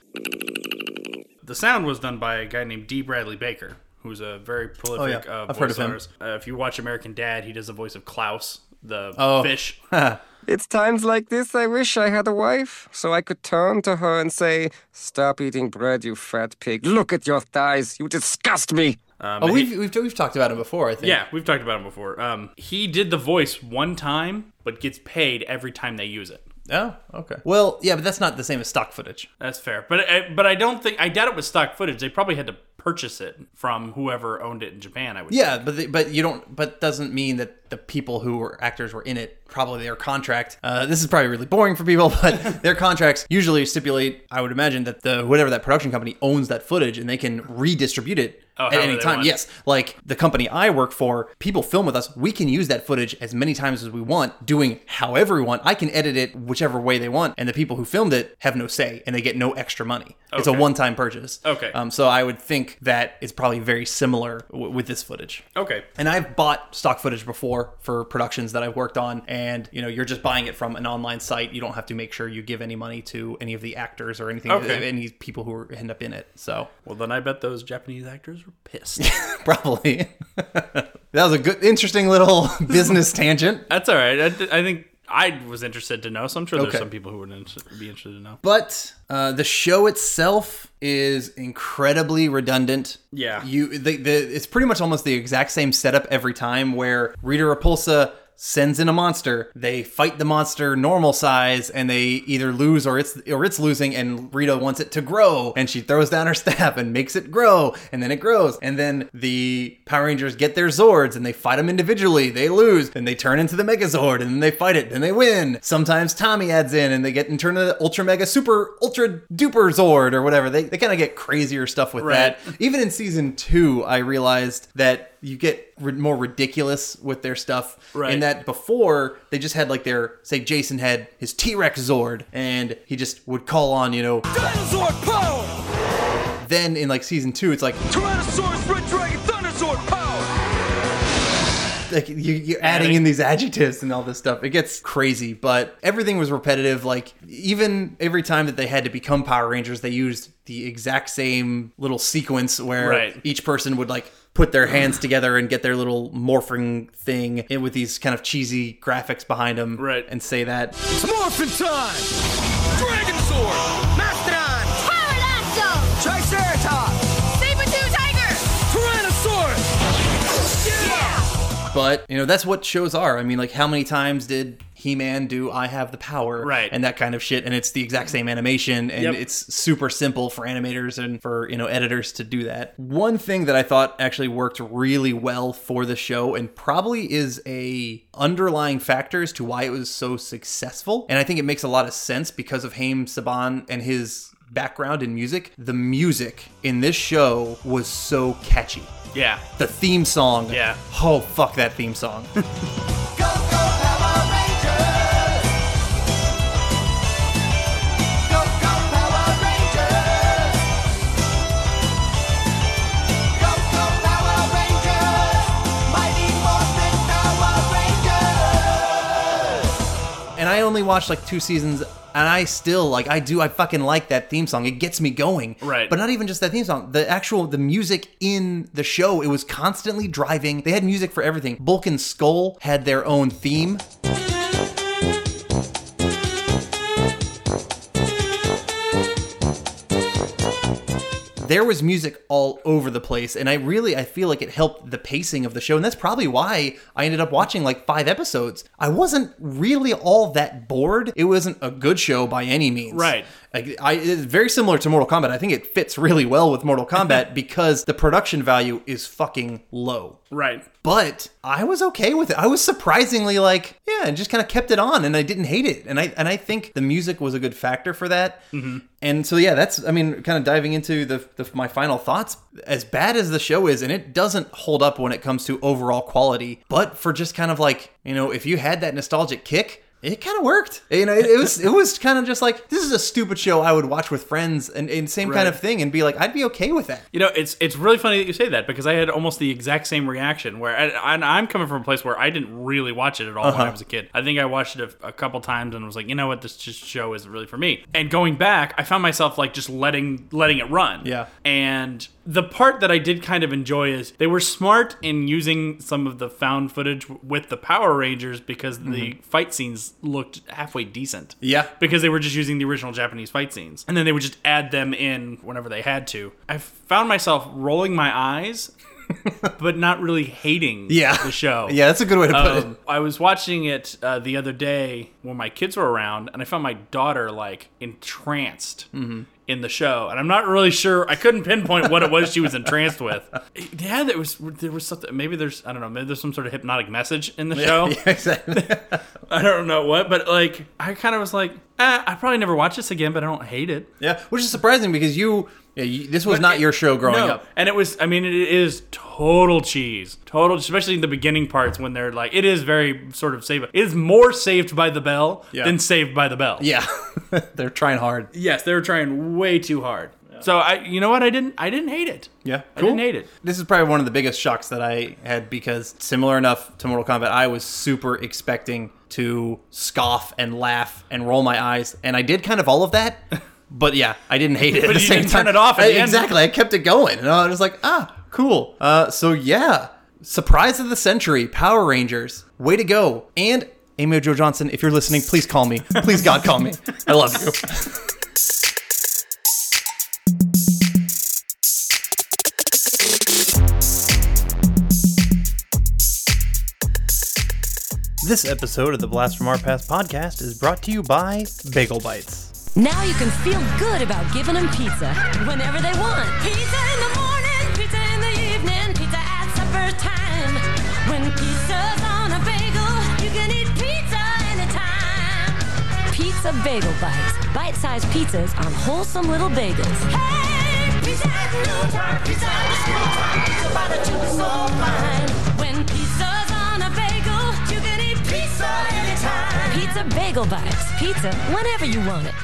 The sound was done by a guy named Dee Bradley Baker, who's a very prolific Oh, yeah. uh, I've voice heard of him. artist. Uh, if you watch American Dad, he does the voice of Klaus, the Oh. fish. It's times like this I wish I had a wife, so I could turn to her and say, Stop eating bread, you fat pig. Look at your thighs. You disgust me. Um, oh, we've, he- we've we've talked about him before. I think. yeah, we've talked about him before. Um, he did the voice one time, but gets paid every time they use it. Oh, okay. Well, yeah, but that's not the same as stock footage. That's fair, but I, but I don't think I doubt it was stock footage. They probably had to purchase it from whoever owned it in Japan. I would. Yeah, but they, but you don't. But doesn't mean that the people who were actors were in it. Probably their contract. Uh, this is probably really boring for people, but their contracts usually stipulate. I would imagine that the whatever that production company owns that footage, and they can redistribute it Oh, at any time. want. Yes, like the company I work for, people film with us. We can use that footage as many times as we want, doing however we want. I can edit it whichever way they want, and the people who filmed it have no say, and they get no extra money. It's a one-time purchase. Okay. Um, so I would think that it's probably very similar w- with this footage. Okay. And I've bought stock footage before for productions that I've worked on, and you know, you're just buying it from an online site. You don't have to make sure you give any money to any of the actors or anything, Okay. any people who are- end up in it. So Well, then I bet those Japanese actors were pissed. probably that was a good, interesting little business tangent. That's all right. I, I think I was interested to know, so I'm sure Okay. there's some people who would be interested to know. But uh, the show itself is incredibly redundant. Yeah. you the, the it's pretty much almost the exact same setup every time. Where Rita Repulsa sends in a monster, they fight the monster normal size, and they either lose or it's or it's losing, and Rita wants it to grow, and she throws down her staff and makes it grow, and then it grows, and then the Power Rangers get their Zords and they fight them individually. They lose, then they turn into the Megazord, and then they fight it, then they win. Sometimes Tommy adds in, and they get and turn into the Ultra Mega Super Ultra Duper Zord or whatever. They they kind of get crazier stuff with Right. that. Even in season two, I realized that you get ri- more ridiculous with their stuff. Right. In that before they just had like their say Jason had his T Rex Zord, and he just would call on you know. Dinosaur power! Then in like season two, it's like Tyrannosaurus like you, you're adding in these adjectives and all this stuff. It gets crazy, but everything was repetitive. Like even every time that they had to become Power Rangers, they used the exact same little sequence where Right. each person would like put their hands together and get their little morphing thing in with these kind of cheesy graphics behind them, right? And say that. It's morphin' time! Dragon Sword! Mastodon! Pterodactyl! Triceratops! But you know that's what shows are. I mean, like how many times did He-Man do "I Have the Power" Right. and that kind of shit? And it's the exact same animation, and Yep. it's super simple for animators and for you know editors to do that. One thing that I thought actually worked really well for the show, and probably is a underlying factor as to why it was so successful, and I think it makes a lot of sense because of Haim Saban and his background in music. The music in this show was so catchy. Yeah. The theme song. Yeah. Oh, fuck that theme song. and I only watched like two seasons, and I still like I do I fucking like that theme song. It gets me going. Right. But not even just that theme song. The actual the music in the show, it was constantly driving. They had music for everything. Bulk and Skull had their own theme. There was music all over the place and i really i feel like it helped the pacing of the show and that's probably why i ended up watching like five episodes. I wasn't really all that bored. It wasn't a good show by any means. Right. Like i it's very similar to mortal kombat i think it fits really well with mortal kombat because the production value is fucking low Right. but I was okay with it. I was surprisingly like, yeah, and just kind of kept it on, and I didn't hate it. And I and I think the music was a good factor for that. Mhm. And so yeah, that's I mean, kind of diving into the, the my final thoughts. As bad as the show is, and it doesn't hold up when it comes to overall quality, but for just kind of like you know, if you had that nostalgic kick. It kind of worked, you know. It, it was it was kind of just like this is a stupid show I would watch with friends, and, and same kind of thing, and be like, I'd be okay with that. You know, it's it's really funny that you say that because I had almost the exact same reaction. Where I, and I'm coming from a place where I didn't really watch it at all when Uh-huh. I was a kid. I think I watched it a, a couple times and was like, you know what, this just show isn't really for me. And going back, I found myself like just letting letting it run. Yeah. And The part that I did kind of enjoy is they were smart in using some of the found footage with the Power Rangers because the Mhm. fight scenes looked halfway decent. Yeah. Because they were just using the original Japanese fight scenes. And then they would just add them in whenever they had to. I found myself rolling my eyes. but not really hating Yeah. the show. Yeah, that's a good way to put it. I was watching it uh, the other day when my kids were around, and I found my daughter like entranced Mhm. In the show, and I'm not really sure. I couldn't pinpoint what it was she was entranced with. Yeah, there was there was something. Maybe there's I don't know. Maybe there's some sort of hypnotic message in the Yeah, show. yeah, exactly. I don't know what, but like I kind of was like, eh, I probably never watch this again, but I don't hate it. Yeah, which is surprising because you, yeah, you this was not your show growing No, up. And it was, I mean, it is total cheese. Total, especially in the beginning parts when they're like, it is very sort of saved. It is more saved by the bell Yeah. than saved by the bell. Yeah, they're trying hard. Yes, they were trying way too hard. So I, you know what? I didn't, I didn't hate it. Yeah, I didn't hate it. This is probably one of the biggest shocks that I had because similar enough to Mortal Kombat, I was super expecting to scoff and laugh and roll my eyes, and I did kind of all of that. But yeah, I didn't hate it But at the you same didn't time. turn it off I- the end. exactly, I kept it going, and I was like, ah, cool. Uh, so yeah, surprise of the century, Power Rangers, way to go! And Amy Jo Johnson, if you're listening, please call me. Please God, call me. I love you. This episode of the Blast from Our Past podcast is brought to you by Bagel Bites. Now you can feel good about giving them pizza whenever they want. Pizza in the morning, pizza in the evening, pizza at supper time. When pizza's on a bagel, you can eat pizza anytime. Pizza Bagel Bites. Bite-sized pizzas on wholesome little bagels. Hey, pizza at noontime, pizza at the school time, pizza by the two so fine. When pizza's on a bagel, you can eat pizza anytime. Pizza Bagel Bites. Pizza whenever you want it.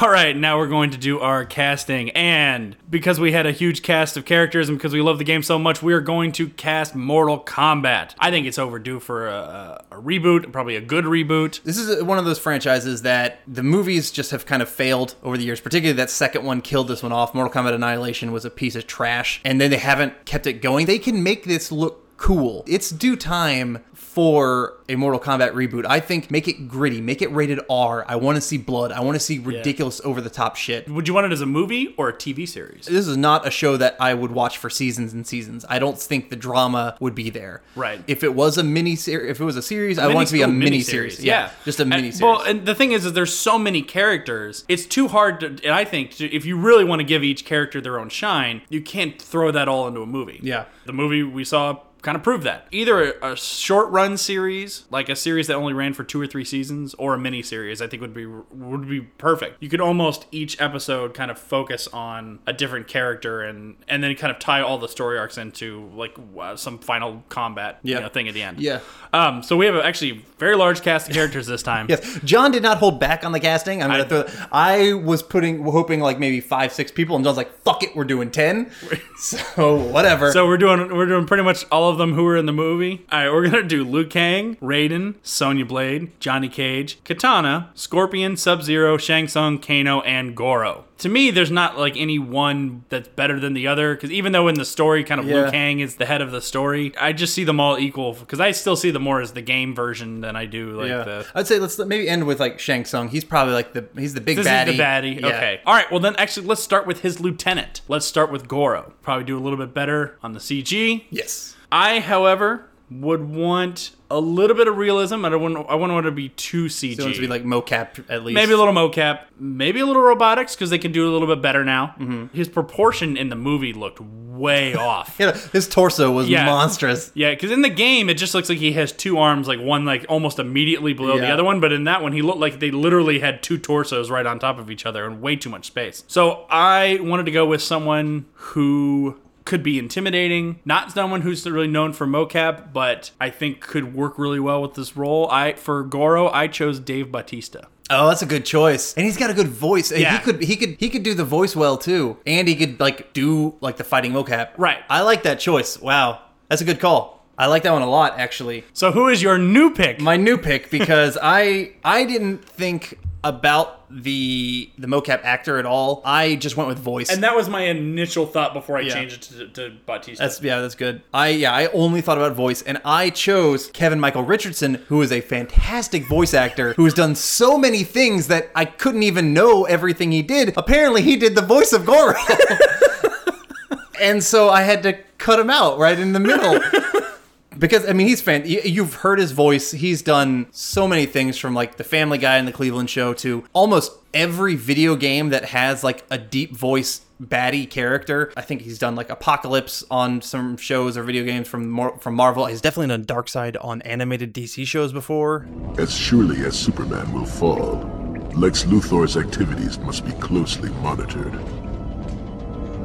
All right, now we're going to do our casting. And because we had a huge cast of characters and because we love the game so much, we are going to cast Mortal Kombat. I think it's overdue for a, a, reboot, probably a good reboot. This is one of those franchises that the movies just have kind of failed over the years. Particularly that second one killed this one off. Mortal Kombat Annihilation was a piece of trash, and then they haven't kept it going. They can make this look cool. It's due time for a Mortal Kombat reboot. I think make it gritty, make it rated R. I want to see blood. I want to see ridiculous over the top shit. Would you want it as a movie or a TV series? This is not a show that I would watch for seasons and seasons. I don't think the drama would be there. Right. If it was a mini series, if it was a series, I want it to be a oh, mini series. Yeah, just a mini series. Well, and the thing is, is there's so many characters. It's too hard to. And I think to, if you really want to give each character their own shine, you can't throw that all into a movie. Yeah. The movie we saw kind of prove that. Either a, a short run series, like a series that only ran for two or three seasons, or a mini series, I think would be would be perfect. You could almost each episode kind of focus on a different character and and then kind of tie all the story arcs into like uh, some final combat you Yeah. know, thing at the end. Yeah. Um, so we have actually very large cast of characters this time. Yes, John did not hold back on the casting. I'm gonna throw. I was putting, hoping like maybe five, six people, and John's like, "Fuck it, we're doing 10. So whatever. So we're doing we're doing pretty much all of them who were in the movie. All right, we're gonna do Liu Kang, Raiden, Sonya Blade, Johnny Cage, Kitana, Scorpion, Sub Zero, Shang Tsung, Kano, and Goro. To me, there's not like any one that's better than the other because even though in the story, kind of Liu Kang is the head of the story, I just see them all equal because I still see them more as the game version than I do like yeah, the. I'd say let's maybe end with like Shang Tsung. He's probably like the he's the big This baddie. is the baddie. Yeah. Okay. All right. Well, then actually, let's start with his lieutenant. Let's start with Goro. Probably do a little bit better on the CG. Yes. I, however, would want a little bit of realism. I don't want. I wouldn't want it to be too CG. So it wants to be like mocap at least. Maybe a little mocap, maybe a little robotics because they can do a little bit better now. Mm-hmm. His proportion in the movie looked way off. Yeah, his torso was Yeah. monstrous. Yeah, because in the game it just looks like he has two arms, like one like almost immediately below the other one. But in that one, he looked like they literally had two torsos right on top of each other and way too much space. So I wanted to go with someone who could be intimidating, not someone who's really known for mocap, but I think could work really well with this role. I for Goro, I chose Dave Bautista. Oh, that's a good choice. And he's got a good voice. Yeah. He could he could he could do the voice well too. And he could like do like the fighting mocap. Right. I like that choice. Wow. That's a good call. I like that one a lot actually. So who is your new pick? My new pick because I I didn't think about the the mocap actor at all. I just went with voice. And that was my initial thought before I Yeah. changed it to, to Bautista. That's yeah, that's good. I yeah, I only thought about voice, and I chose Kevin Michael Richardson, who is a fantastic voice actor who has done so many things that I couldn't even know everything he did. Apparently, he did the voice of Goro, and so I had to cut him out right in the middle. Because I mean, he's fan. you- You've heard his voice. He's done so many things from like the Family Guy and the Cleveland Show to almost every video game that has like a deep voice baddie character. I think he's done like Apocalypse on some shows or video games from from Marvel. He's definitely done Darkseid on animated DC shows before. As surely as Superman will fall, Lex Luthor's activities must be closely monitored.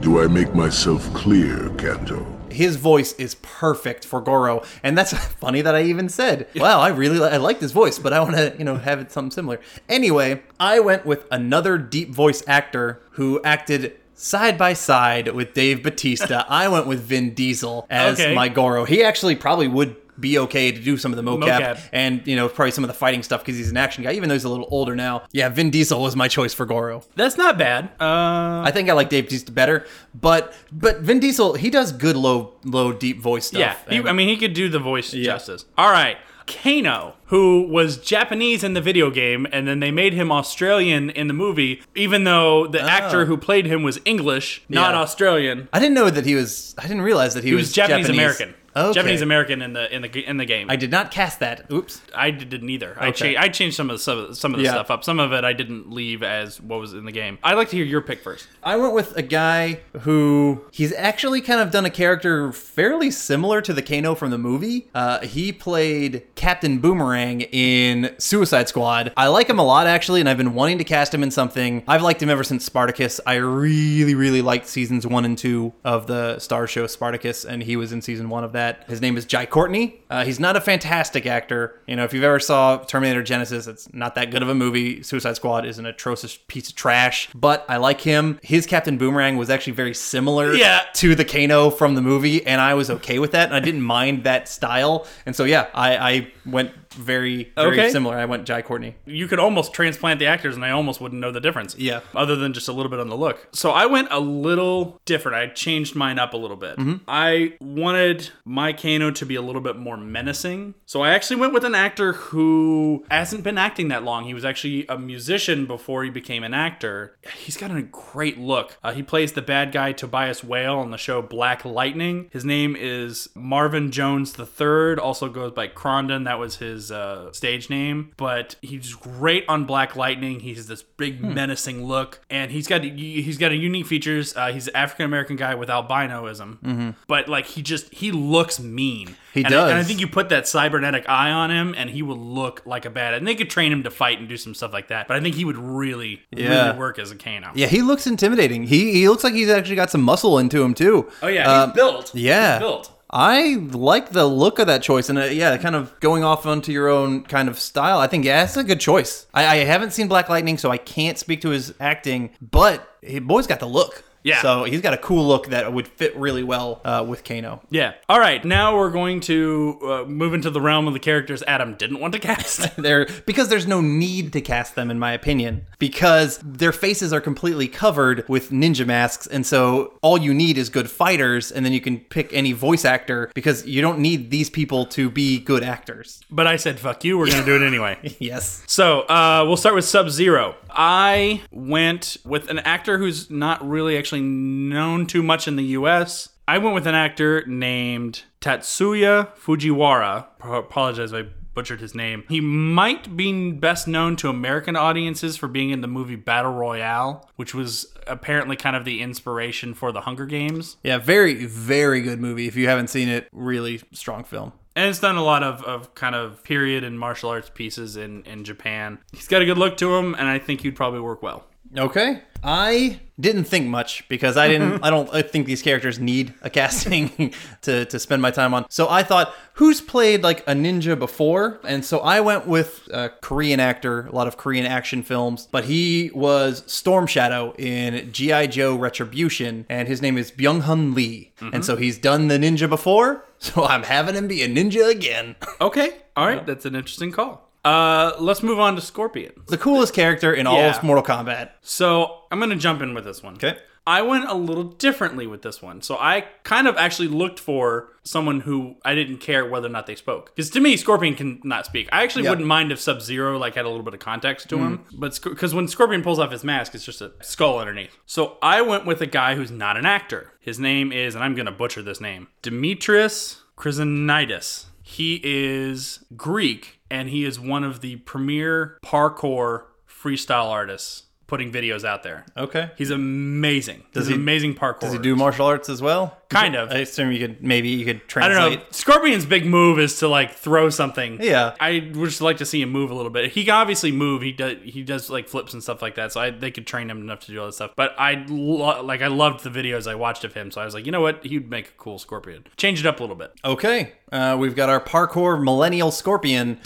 Do I make myself clear, Kanto? His voice is perfect for Goro, and that's funny that I even said, "Wow, I really li- I like this voice, but I want to you know have it something similar." Anyway, I went with another deep voice actor who acted side by side with Dave Bautista. I went with Vin Diesel as Okay. my Goro. He actually probably would be okay to do some of the mocap, Mocap. and you know probably some of the fighting stuff because he's an action guy, even though he's a little older now. Yeah, Vin Diesel was my choice for Goro. That's not bad. Uh, I think I like Dave Bautista better, but but Vin Diesel he does good low low deep voice stuff. yeah, he, and- I mean, he could do the voice justice. All right. Kano, who was Japanese in the video game, and then they made him Australian in the movie, even though the actor who played him was English, not Oh. Yeah. Australian. I didn't know that he was. I didn't realize that he, He was Japanese American. Okay. Japanese American in the in the in the game. I did not cast that. Oops. I didn't either. I Okay. changed. I changed some of the some, of- some of the Yeah. stuff up. Some of it I didn't leave as what was in the game. I'd like to hear your pick first. I went with a guy who he's actually kind of done a character fairly similar to the Kano from the movie. Uh, he played Captain Boomerang in Suicide Squad. I like him a lot actually, and I've been wanting to cast him in something. I've liked him ever since Spartacus. I really, really liked seasons one and two of the Starz Show Spartacus, and he was in season one of that. His name is Jai Courtney. Uh, he's not a fantastic actor. You know, if you've ever saw Terminator Genisys, it's not that good of a movie. Suicide Squad is an atrocious piece of trash, but I like him. His Captain Boomerang was actually very similar Yeah. to the Kano from the movie, and I was okay with that, and I didn't mind that style. And so, yeah, I, I went very, very Okay. similar. I went Jai Courtney. You could almost transplant the actors, and I almost wouldn't know the difference. Yeah. Other than just a little bit on the look. So I went a little different. I changed mine up a little bit. Mhm. I wanted my Kano to be a little bit more menacing. So I actually went with an actor who hasn't been acting that long. He was actually a musician before he became an actor. He's got a great look. Uh, he plays the bad guy Tobias Whale on the show Black Lightning. His name is Marvin Jones III. Also goes by Krondon. That was his uh, stage name. But he's great on Black Lightning. He has this big menacing look, and he's got he's got a unique features. Uh, he's an African American guy with albinoism, Mhm. but like he just he looks mean. He And I- and I think you put that cybernetic eye on him, and he will look like a bad. And they could train him to fight and do some stuff like that. But I think he would really, Yeah. really work as a Kano. Yeah, he looks intimidating. He he looks like he's actually got some muscle into him too. Oh yeah, he's Um, built. Yeah, He's built. I like the look of that choice, and uh, yeah, kind of going off onto your own kind of style. I think yeah, that's a good choice. I, I haven't seen Black Lightning, so I can't speak to his acting, but he, boy's got the look. Yeah. So he's got a cool look that would fit really well uh, with Kano. Yeah. All right. Now we're going to uh, move into the realm of the characters Adam didn't want to cast. There, because there's no need to cast them, in my opinion, because their faces are completely covered with ninja masks, and so all you need is good fighters, and then you can pick any voice actor because you don't need these people to be good actors. but I said, fuck you. We're going to do it anyway. Yes. So uh, we'll start with Sub Zero. I went with an actor who's not really actually known too much in the US. I went with an actor named Tatsuya Fujiwara. Pro- apologize if I butchered his name. He might be best known to American audiences for being in the movie Battle Royale, which was apparently kind of the inspiration for the Hunger Games. Yeah, very, very good movie. If you haven't seen it, really strong film. And it's done a lot of, of kind of period and martial arts pieces in, in Japan. He's got a good look to him, and I think he'd probably work well. Okay. I didn't think much because I didn't I don't I think these characters need a casting to to spend my time on. So I thought who's played like a ninja before? And so I went with a Korean actor, a lot of Korean action films, but he was Storm Shadow in GI Joe Retribution and his name is Byung-hun Lee. Mm-hmm. And so he's done the ninja before, so I'm having him be a ninja again. Okay. All right. That's an interesting call. Uh, let's move on to Scorpion. The coolest character in all Yeah. of Mortal Kombat. So I'm gonna jump in with this one. Okay. I went a little differently with this one. So I kind of actually looked for someone who I didn't care whether or not they spoke. Because to me, Scorpion can not speak. I actually Yeah. wouldn't mind if Sub Zero like had a little bit of context to him. Mm. But because when Scorpion pulls off his mask, it's just a skull underneath. So I went with a guy who's not an actor. His name is, and I'm gonna butcher this name, Demetrius Chrysonides. He is Greek, and he is one of the premier parkour freestyle artists putting videos out there. Okay. He's amazing. Does He's he- an amazing parkour. Does he do martial arts as well? Kind of. I assume you could maybe you could train. I don't know. Scorpion's big move is to like throw something. Yeah. I would just like to see him move a little bit. He can obviously move. He does. He does like flips and stuff like that. So I, they could train him enough to do all that stuff. But I lo- like I loved the videos I watched of him. So I was like, you know what? He'd make a cool Scorpion. Change it up a little bit. Okay, uh, we've got our parkour millennial scorpion.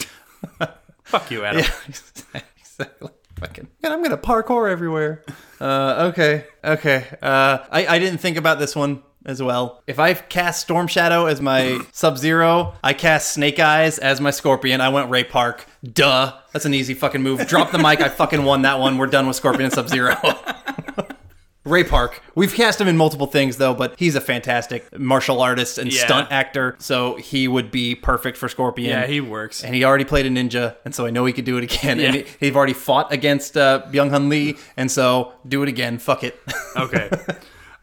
Fuck you, Adam. Yeah, exactly. Fucking, and I'm gonna parkour everywhere. Uh, okay, okay. Uh, I I didn't think about this one as well. If I cast Storm Shadow as my Sub Zero, I cast Snake Eyes as my Scorpion. I went Ray Park. Duh. That's an easy fucking move. Drop the mic. I fucking won that one. We're done with Scorpion and Sub Zero. Ray Park. We've cast him in multiple things though, but he's a fantastic martial artist and Yeah. stunt actor, so he would be perfect for Scorpion. Yeah, he works. And he already played a ninja, and so I know he could do it again. And Yeah. he, he've already fought against uh, Byung Hun Lee, and so do it again. Fuck it. Okay.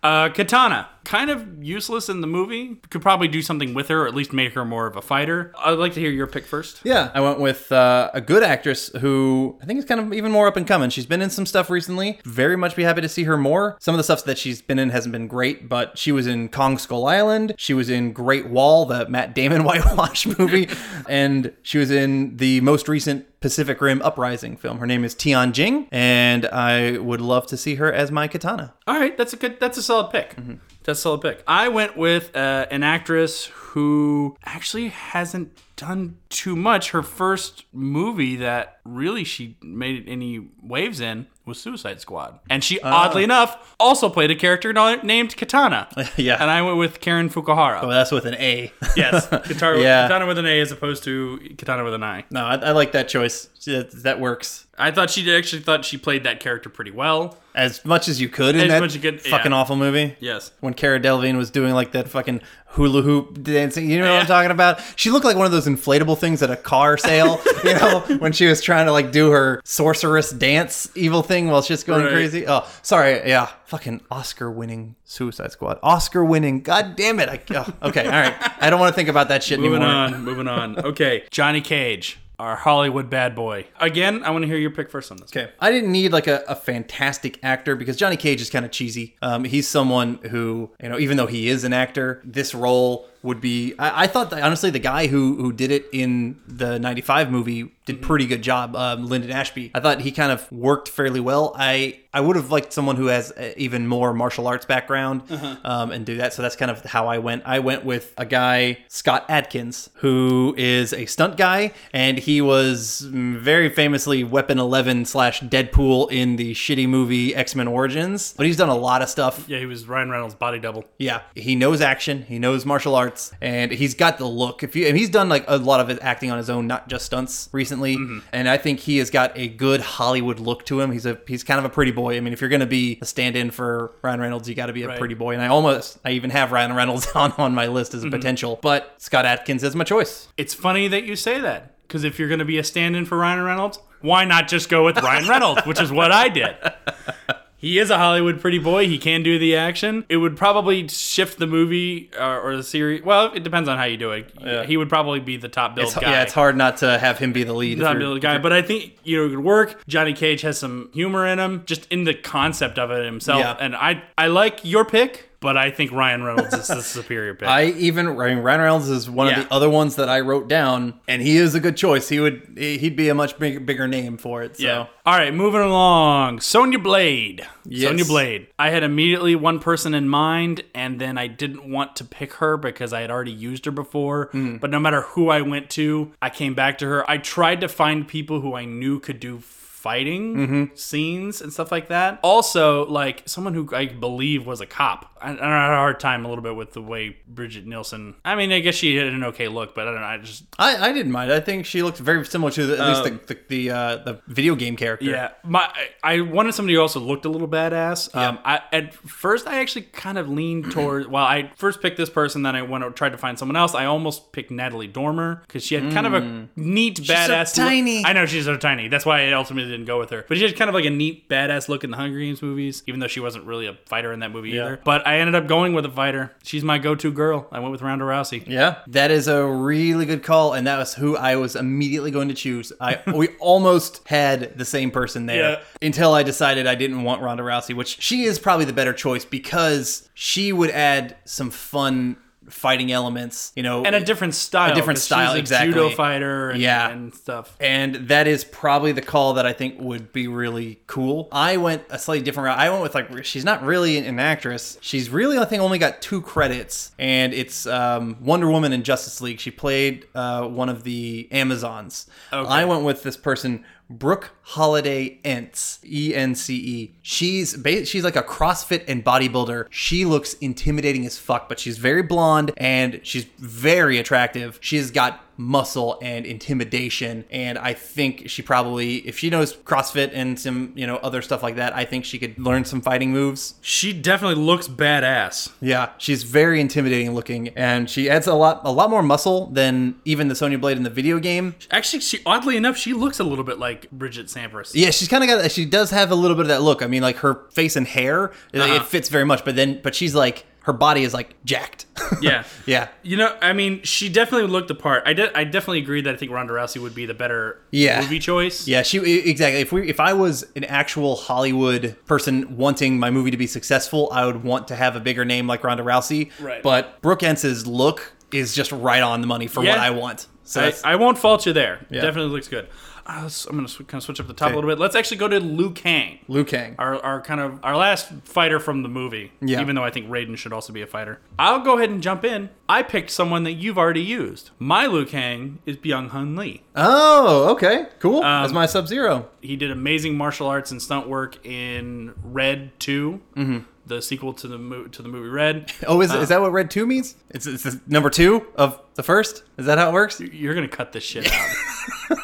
Uh, Kitana, kind of useless in the movie. Could probably do something with her, or at least make her more of a fighter. I'd like to hear your pick first. Yeah, I went with uh, a good actress who I think is kind of even more up and coming. She's been in some stuff recently. Very much be happy to see her more. Some of the stuff that she's been in hasn't been great, but she was in Kong Skull Island. She was in Great Wall, the Matt Damon whitewash movie, and she was in the most recent Pacific Rim Uprising film. Her name is Tian Jing, and I would love to see her as my Kitana. All right, that's a good. That's a solid pick. That's a solid pick. I went with uh, an actress who actually hasn't done too much. Her first movie that really she made any waves in was Suicide Squad, and she Ah. oddly enough also played a character named Katana. Yeah. and I went with Karen Fukuhara. Oh, that's with an A. yes, Katara, Yeah. Katana with an A as opposed to Kitana with an I. No, I, I like that choice. That, that works. I thought she did, actually thought she played that character pretty well. As much as you could in As that much you could, fucking yeah. awful movie. Yes. When Cara Delevingne was doing like that fucking hula hoop dancing, you know what I'm talking about? She looked like one of those inflatable things at a car sale, you know, when she was trying to like do her sorceress dance evil thing while she's going Right. crazy. Oh, sorry. Yeah. Fucking Oscar winning Suicide Squad. Oscar winning. God damn it. I, oh, okay. All right. I don't want to think about that shit Moving anymore. Moving on, moving on. Okay, Johnny Cage, our Hollywood bad boy. Again, I want to hear your pick first on this. Okay. I didn't need like a, a fantastic actor because Johnny Cage is kind of cheesy. Um, he's someone who, you know, even though he is an actor, this role would be. I, I thought that honestly, the guy who who did it in the '95 movie did pretty good job. Um, Linden Ashby. I thought he kind of worked fairly well. I I would have liked someone who has uh, even more martial arts background Uh-huh. um, and do that. So that's kind of how I went. I went with a guy Scott Adkins who is a stunt guy and he was very famously Weapon 11 slash Deadpool in the shitty movie X Men Origins. But he's done a lot of stuff. Yeah, he was Ryan Reynolds' body double. Yeah, he knows action. He knows martial arts, and he's got the look. If you and he's done like a lot of his acting on his own, not just stunts recently. Mm-hmm. And I think he has got a good Hollywood look to him. He's a he's kind of a pretty boy. I mean, if you're gonna be a stand-in for Ryan Reynolds, you got to be a Right. pretty boy. And I almost I even have Ryan Reynolds on on my list as a mm-hmm. potential, but Scott Adkins is my choice. It's funny that you say that because if you're going to be a stand-in for Ryan Reynolds, why not just go with Ryan Reynolds, which is what I did. He is a Hollywood pretty boy. He can do the action. It would probably shift the movie uh, or the series. Well, it depends on how you do it. Yeah. He would probably be the top billed It's, guy. yeah, it's hard not to have him be the lead. Top billed guy, but I think you know it would work. Johnny Cage has some humor in him, just in the concept of it himself. Yeah. And I I like your pick, but I think Ryan Reynolds is the superior pick. I even Ryan Reynolds is one Yeah. of the other ones that I wrote down, and he is a good choice. He would he'd be a much bigger bigger name for it. So. Yeah. All right, moving along. Sonya Blade. Yes. Sonya Blade. I had immediately one person in mind, and then I didn't want to pick her because I had already used her before. Hmm. But no matter who I went to, I came back to her. I tried to find people who I knew could do fighting Mm-hmm. scenes and stuff like that. Also, like someone who I believe was a cop. I, I don't know, I had a hard time a little bit with the way Bridget Nielsen. I mean, I guess she had an okay look, but I don't know. I just I, I didn't mind. I think she looked very similar to the, at least Um, the the the, uh, the video game character. Yeah, my I wanted somebody who also looked a little badass. Um, I at first I actually kind of leaned toward. Well, I first picked this person, then I went and tried to find someone else. I almost picked Natalie Dormer because she had kind of a Mm. neat She's so badass. look- tiny. I know she's so tiny. That's why I ultimately didn't go with her. But she had kind of like a neat badass look in the Hunger Games movies, even though she wasn't really a fighter in that movie Yeah. either. But I ended up going with a fighter. She's my go-to girl. I went with Ronda Rousey. Yeah, that is a really good call, and that was who I was immediately going to choose. I we almost had the same person there Yeah. until I decided I didn't want Ronda Rousey, which she is probably the better choice because she would add some fun fighting elements, you know, And a different style. a different style, exactly. Judo fighter. And, Yeah. and stuff. And that is probably the call that I think would be really cool. I went a slightly different route. I went with like she's not really an actress. She's really I think only got two credits, and it's um, Wonder Woman in Justice League. She played uh, one of the Amazons. Okay. I went with this person. Brooke Holiday Ence, E N C E. She's ba- she's like a CrossFit and bodybuilder. She looks intimidating as fuck, but she's very blonde and she's very attractive. She's got muscle and intimidation, and I think she probably, if she knows CrossFit and some you know other stuff like that, I think she could learn some fighting moves. She definitely looks badass. Yeah, she's very intimidating looking, and she adds a lot a lot more muscle than even the Sonya Blade in the video game. Actually, she oddly enough, she looks a little bit like Bridgette Sampras. Yeah, she's kind of got. She does have a little bit of that look. I mean, like her face and hair, it- Uh-huh. it fits very much. But then, but she's like, her body is like jacked. Yeah. yeah, You know, I mean, she definitely looked the part. I did. I definitely agree that I think Ronda Rousey would be the better Yeah. movie choice. yeah. She exactly. If we, if I was an actual Hollywood person wanting my movie to be successful, I would want to have a bigger name like Ronda Rousey. Right. But Brooke Ence's look is just right on the money for Yeah. what I want. So I, I won't fault you there. Yeah. Definitely looks good. Uh, I'm going to kind of switch up the top Okay. a little bit. Let's actually go to Liu Kang. Liu Kang. Our, our kind of our last fighter from the movie. Yeah. Even though I think Raiden should also be a fighter. I'll go ahead and jump in. I picked someone that you've already used. My Liu Kang is Byung Hun Lee. Oh, okay, cool. Um, That's my Sub Zero. He did amazing martial arts and stunt work in Red 2, Mhm. the sequel to the mo- to the movie Red. Oh, is, Uh, is that what Red Two means? It's, it's the number two of the first. Is that how it works? You're gonna cut this shit out.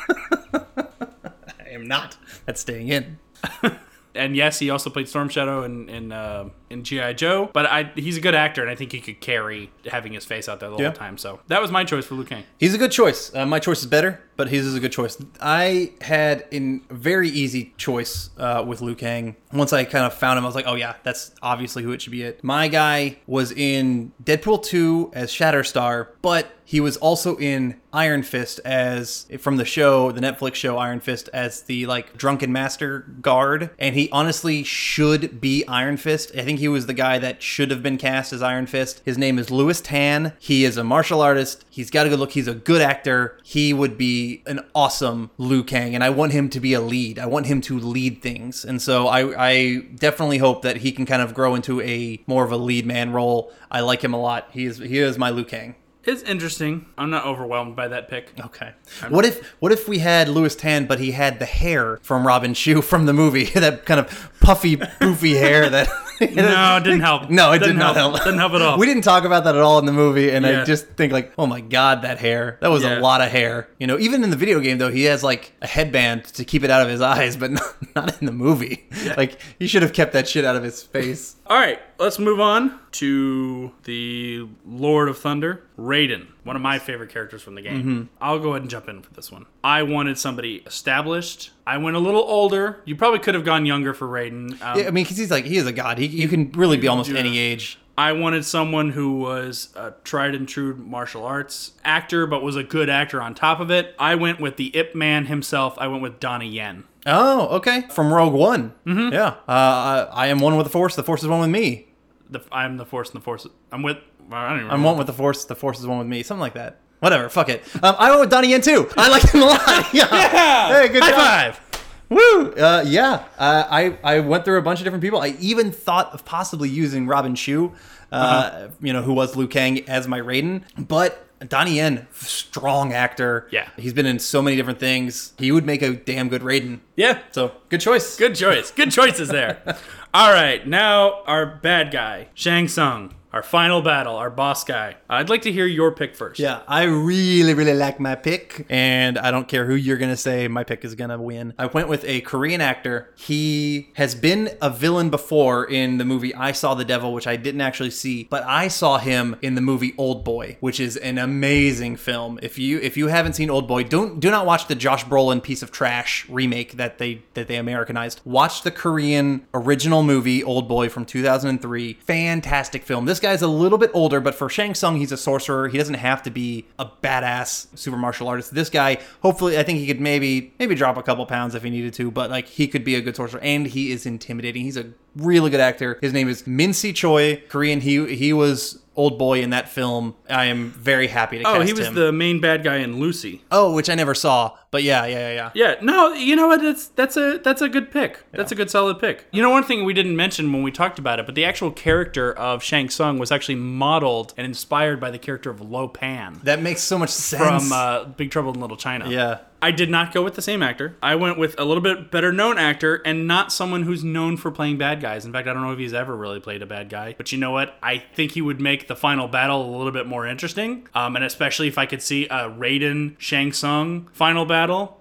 Am not. That's staying in. and yes, he also played Storm Shadow in in, uh, in GI Joe. But I, he's a good actor, and I think he could carry having his face out there the Yeah. whole time. So that was my choice for Liu Kang. He's a good choice. Uh, my choice is better, but his is a good choice. I had a very easy choice uh, with Liu Kang. Once I kind of found him, I was like, oh yeah, that's obviously who it should be. It. My guy was in Deadpool 2 as Shatterstar, but he was also in Iron Fist as from the show, the Netflix show Iron Fist as the like drunken master guard, and he honestly should be Iron Fist. I think he was the guy that should have been cast as Iron Fist. His name is Lewis Tan. He is a martial artist. He's got a good look. He's a good actor. He would be an awesome Liu Kang, and I want him to be a lead. I want him to lead things, and so I, I definitely hope that he can kind of grow into a more of a lead man role. I like him a lot. He is he is my Liu Kang. It's interesting. I'm not overwhelmed by that pick. Okay. What if what if we had Lewis Tan, but he had the hair from Robin Shou from the movie, that kind of puffy, poofy hair that. No, it didn't help. No, it Didn't did not help. help. Didn't help at all. We didn't talk about that at all in the movie, and I just think like, oh my god, that hair. That was Yeah. a lot of hair. You know, even in the video game though, he has like a headband to keep it out of his eyes, but not, not in the movie. Like he should have kept that shit out of his face. All right, let's move on to the Lord of Thunder, Raiden, one of my favorite characters from the game. Mhm. I'll go ahead and jump in for this one. I wanted somebody established. I went a little older. You probably could have gone younger for Raiden. Um, yeah, I mean, because he's like he is a god. He you can really be almost any age. I wanted someone who was a tried and true martial arts actor, but was a good actor on top of it. I went with the Ip Man himself. I went with Donnie Yen. Oh, okay. From Rogue One. Mm-hmm. Yeah. Uh, I, I am one with the Force. The Force is one with me. The, I'm the Force, and the Force. I'm with. I don't even I'm one with the Force. The Force is one with me. Something like that. Whatever. Fuck it. Um, I went with Donnie Yen too. I like him a lot. Yeah. Yeah! Hey, good High job. five. Woo! Uh, yeah, uh, I I went through a bunch of different people. I even thought of possibly using Robin Shou, uh, Uh-huh. you know, who was Liu Kang as my Raiden, but. Donnie Yen, strong actor. Yeah. He's been in so many different things. He would make a damn good Raiden. Yeah. So, good choice. Good choice. Good choices there. All right, now our bad guy, Shang Tsung, our final battle, our boss guy. I'd like to hear your pick first. Yeah, I really, really like my pick, and I don't care who you're gonna say my pick is gonna win. I went with a Korean actor. He has been a villain before in the movie I Saw the Devil, which I didn't actually see, but I saw him in the movie Old Boy, which is an amazing film. If you if you haven't seen Old Boy, don't do not watch the Josh Brolin piece of trash remake that they that they Americanized. Watch the Korean original movie Old Boy from 2003. Fantastic film. This guy's a little bit older, but for Shang Tsung, he's a sorcerer. He doesn't have to be a badass super martial artist. This guy, hopefully, I think he could maybe maybe drop a couple pounds if he needed to, but like he could be a good sorcerer, and he is intimidating. He's a really good actor. His name is Min-sik Choi, Korean. He he was old boy in that film. I am very happy to Oh, he was him. the main bad guy in Lucy. oh, which I never saw, but yeah, yeah, yeah, yeah. Yeah, no, you know what? That's that's a that's a good pick. That's a good solid pick. You know, one thing we didn't mention when we talked about it, but the actual character of Shang Tsung was actually modeled and inspired by the character of Lo Pan That makes so much sense. from uh, Big Trouble in Little China. yeah. I did not go with the same actor. I went with a little bit better known actor and not someone who's known for playing bad guys. In fact, I don't know if he's ever really played a bad guy. But you know what? I think he would make the final battle a little bit more interesting. Um, and especially if I could see a Raiden Shang Tsung final battle,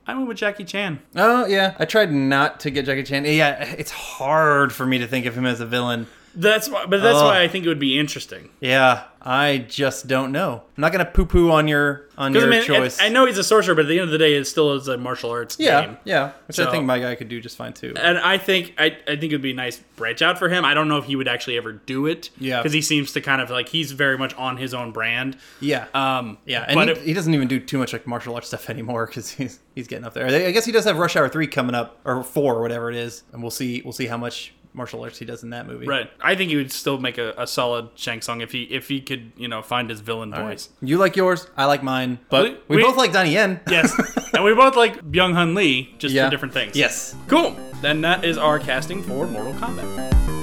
I went with Jackie Chan. Oh yeah, I tried not to get Jackie Chan. Yeah, it's hard for me to think of him as a villain. That's why, but that's Ugh. why I think it would be interesting. Yeah, I just don't know. I'm not gonna poo-poo on your on your I mean, choice. I, I know he's a sorcerer, but at the end of the day, it still is a martial arts yeah, game. yeah, which I think my guy could do just fine too. And I think I, I think it'd be a nice branch out for him. I don't know if he would actually ever do it. Yeah. because he seems to kind of like he's very much on his own brand. Yeah, Um, yeah, and but he, it- he doesn't even do too much like martial arts stuff anymore because he's he's getting up there. I guess he does have Rush Hour three coming up or four or whatever it is, and we'll see we'll see how much martial arts he does in that movie. Right. I think he would still make a, a solid Shang Tsung if he if he could you know find his villain All right. voice. You like yours, I like mine, but we, We- both like Donnie Yen. Yes, and we both like Byung Hun Lee, just Yeah. for different things. Yes. Cool. Then that is our casting for Mortal Kombat.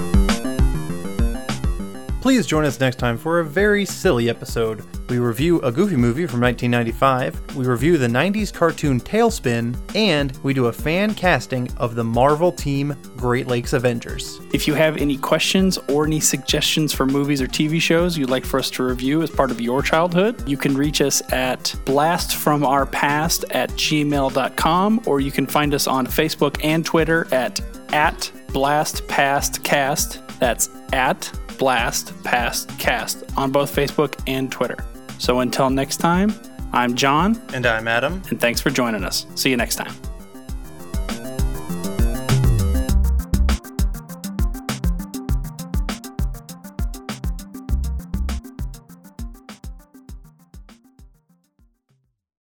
Please join us next time for a very silly episode. We review a goofy movie from 1995, we review the 90s cartoon TaleSpin, and we do a fan casting of the Marvel team Great Lakes Avengers. If you have any questions or any suggestions for movies or TV shows you'd like for us to review as part of your childhood, you can reach us at blastfromourpast at gmail.com or you can find us on Facebook and Twitter at, at blastpastcast. That's at Blast Past Cast on both Facebook and Twitter. So until next time, I'm John. And I'm Adam. And thanks for joining us. See you next time.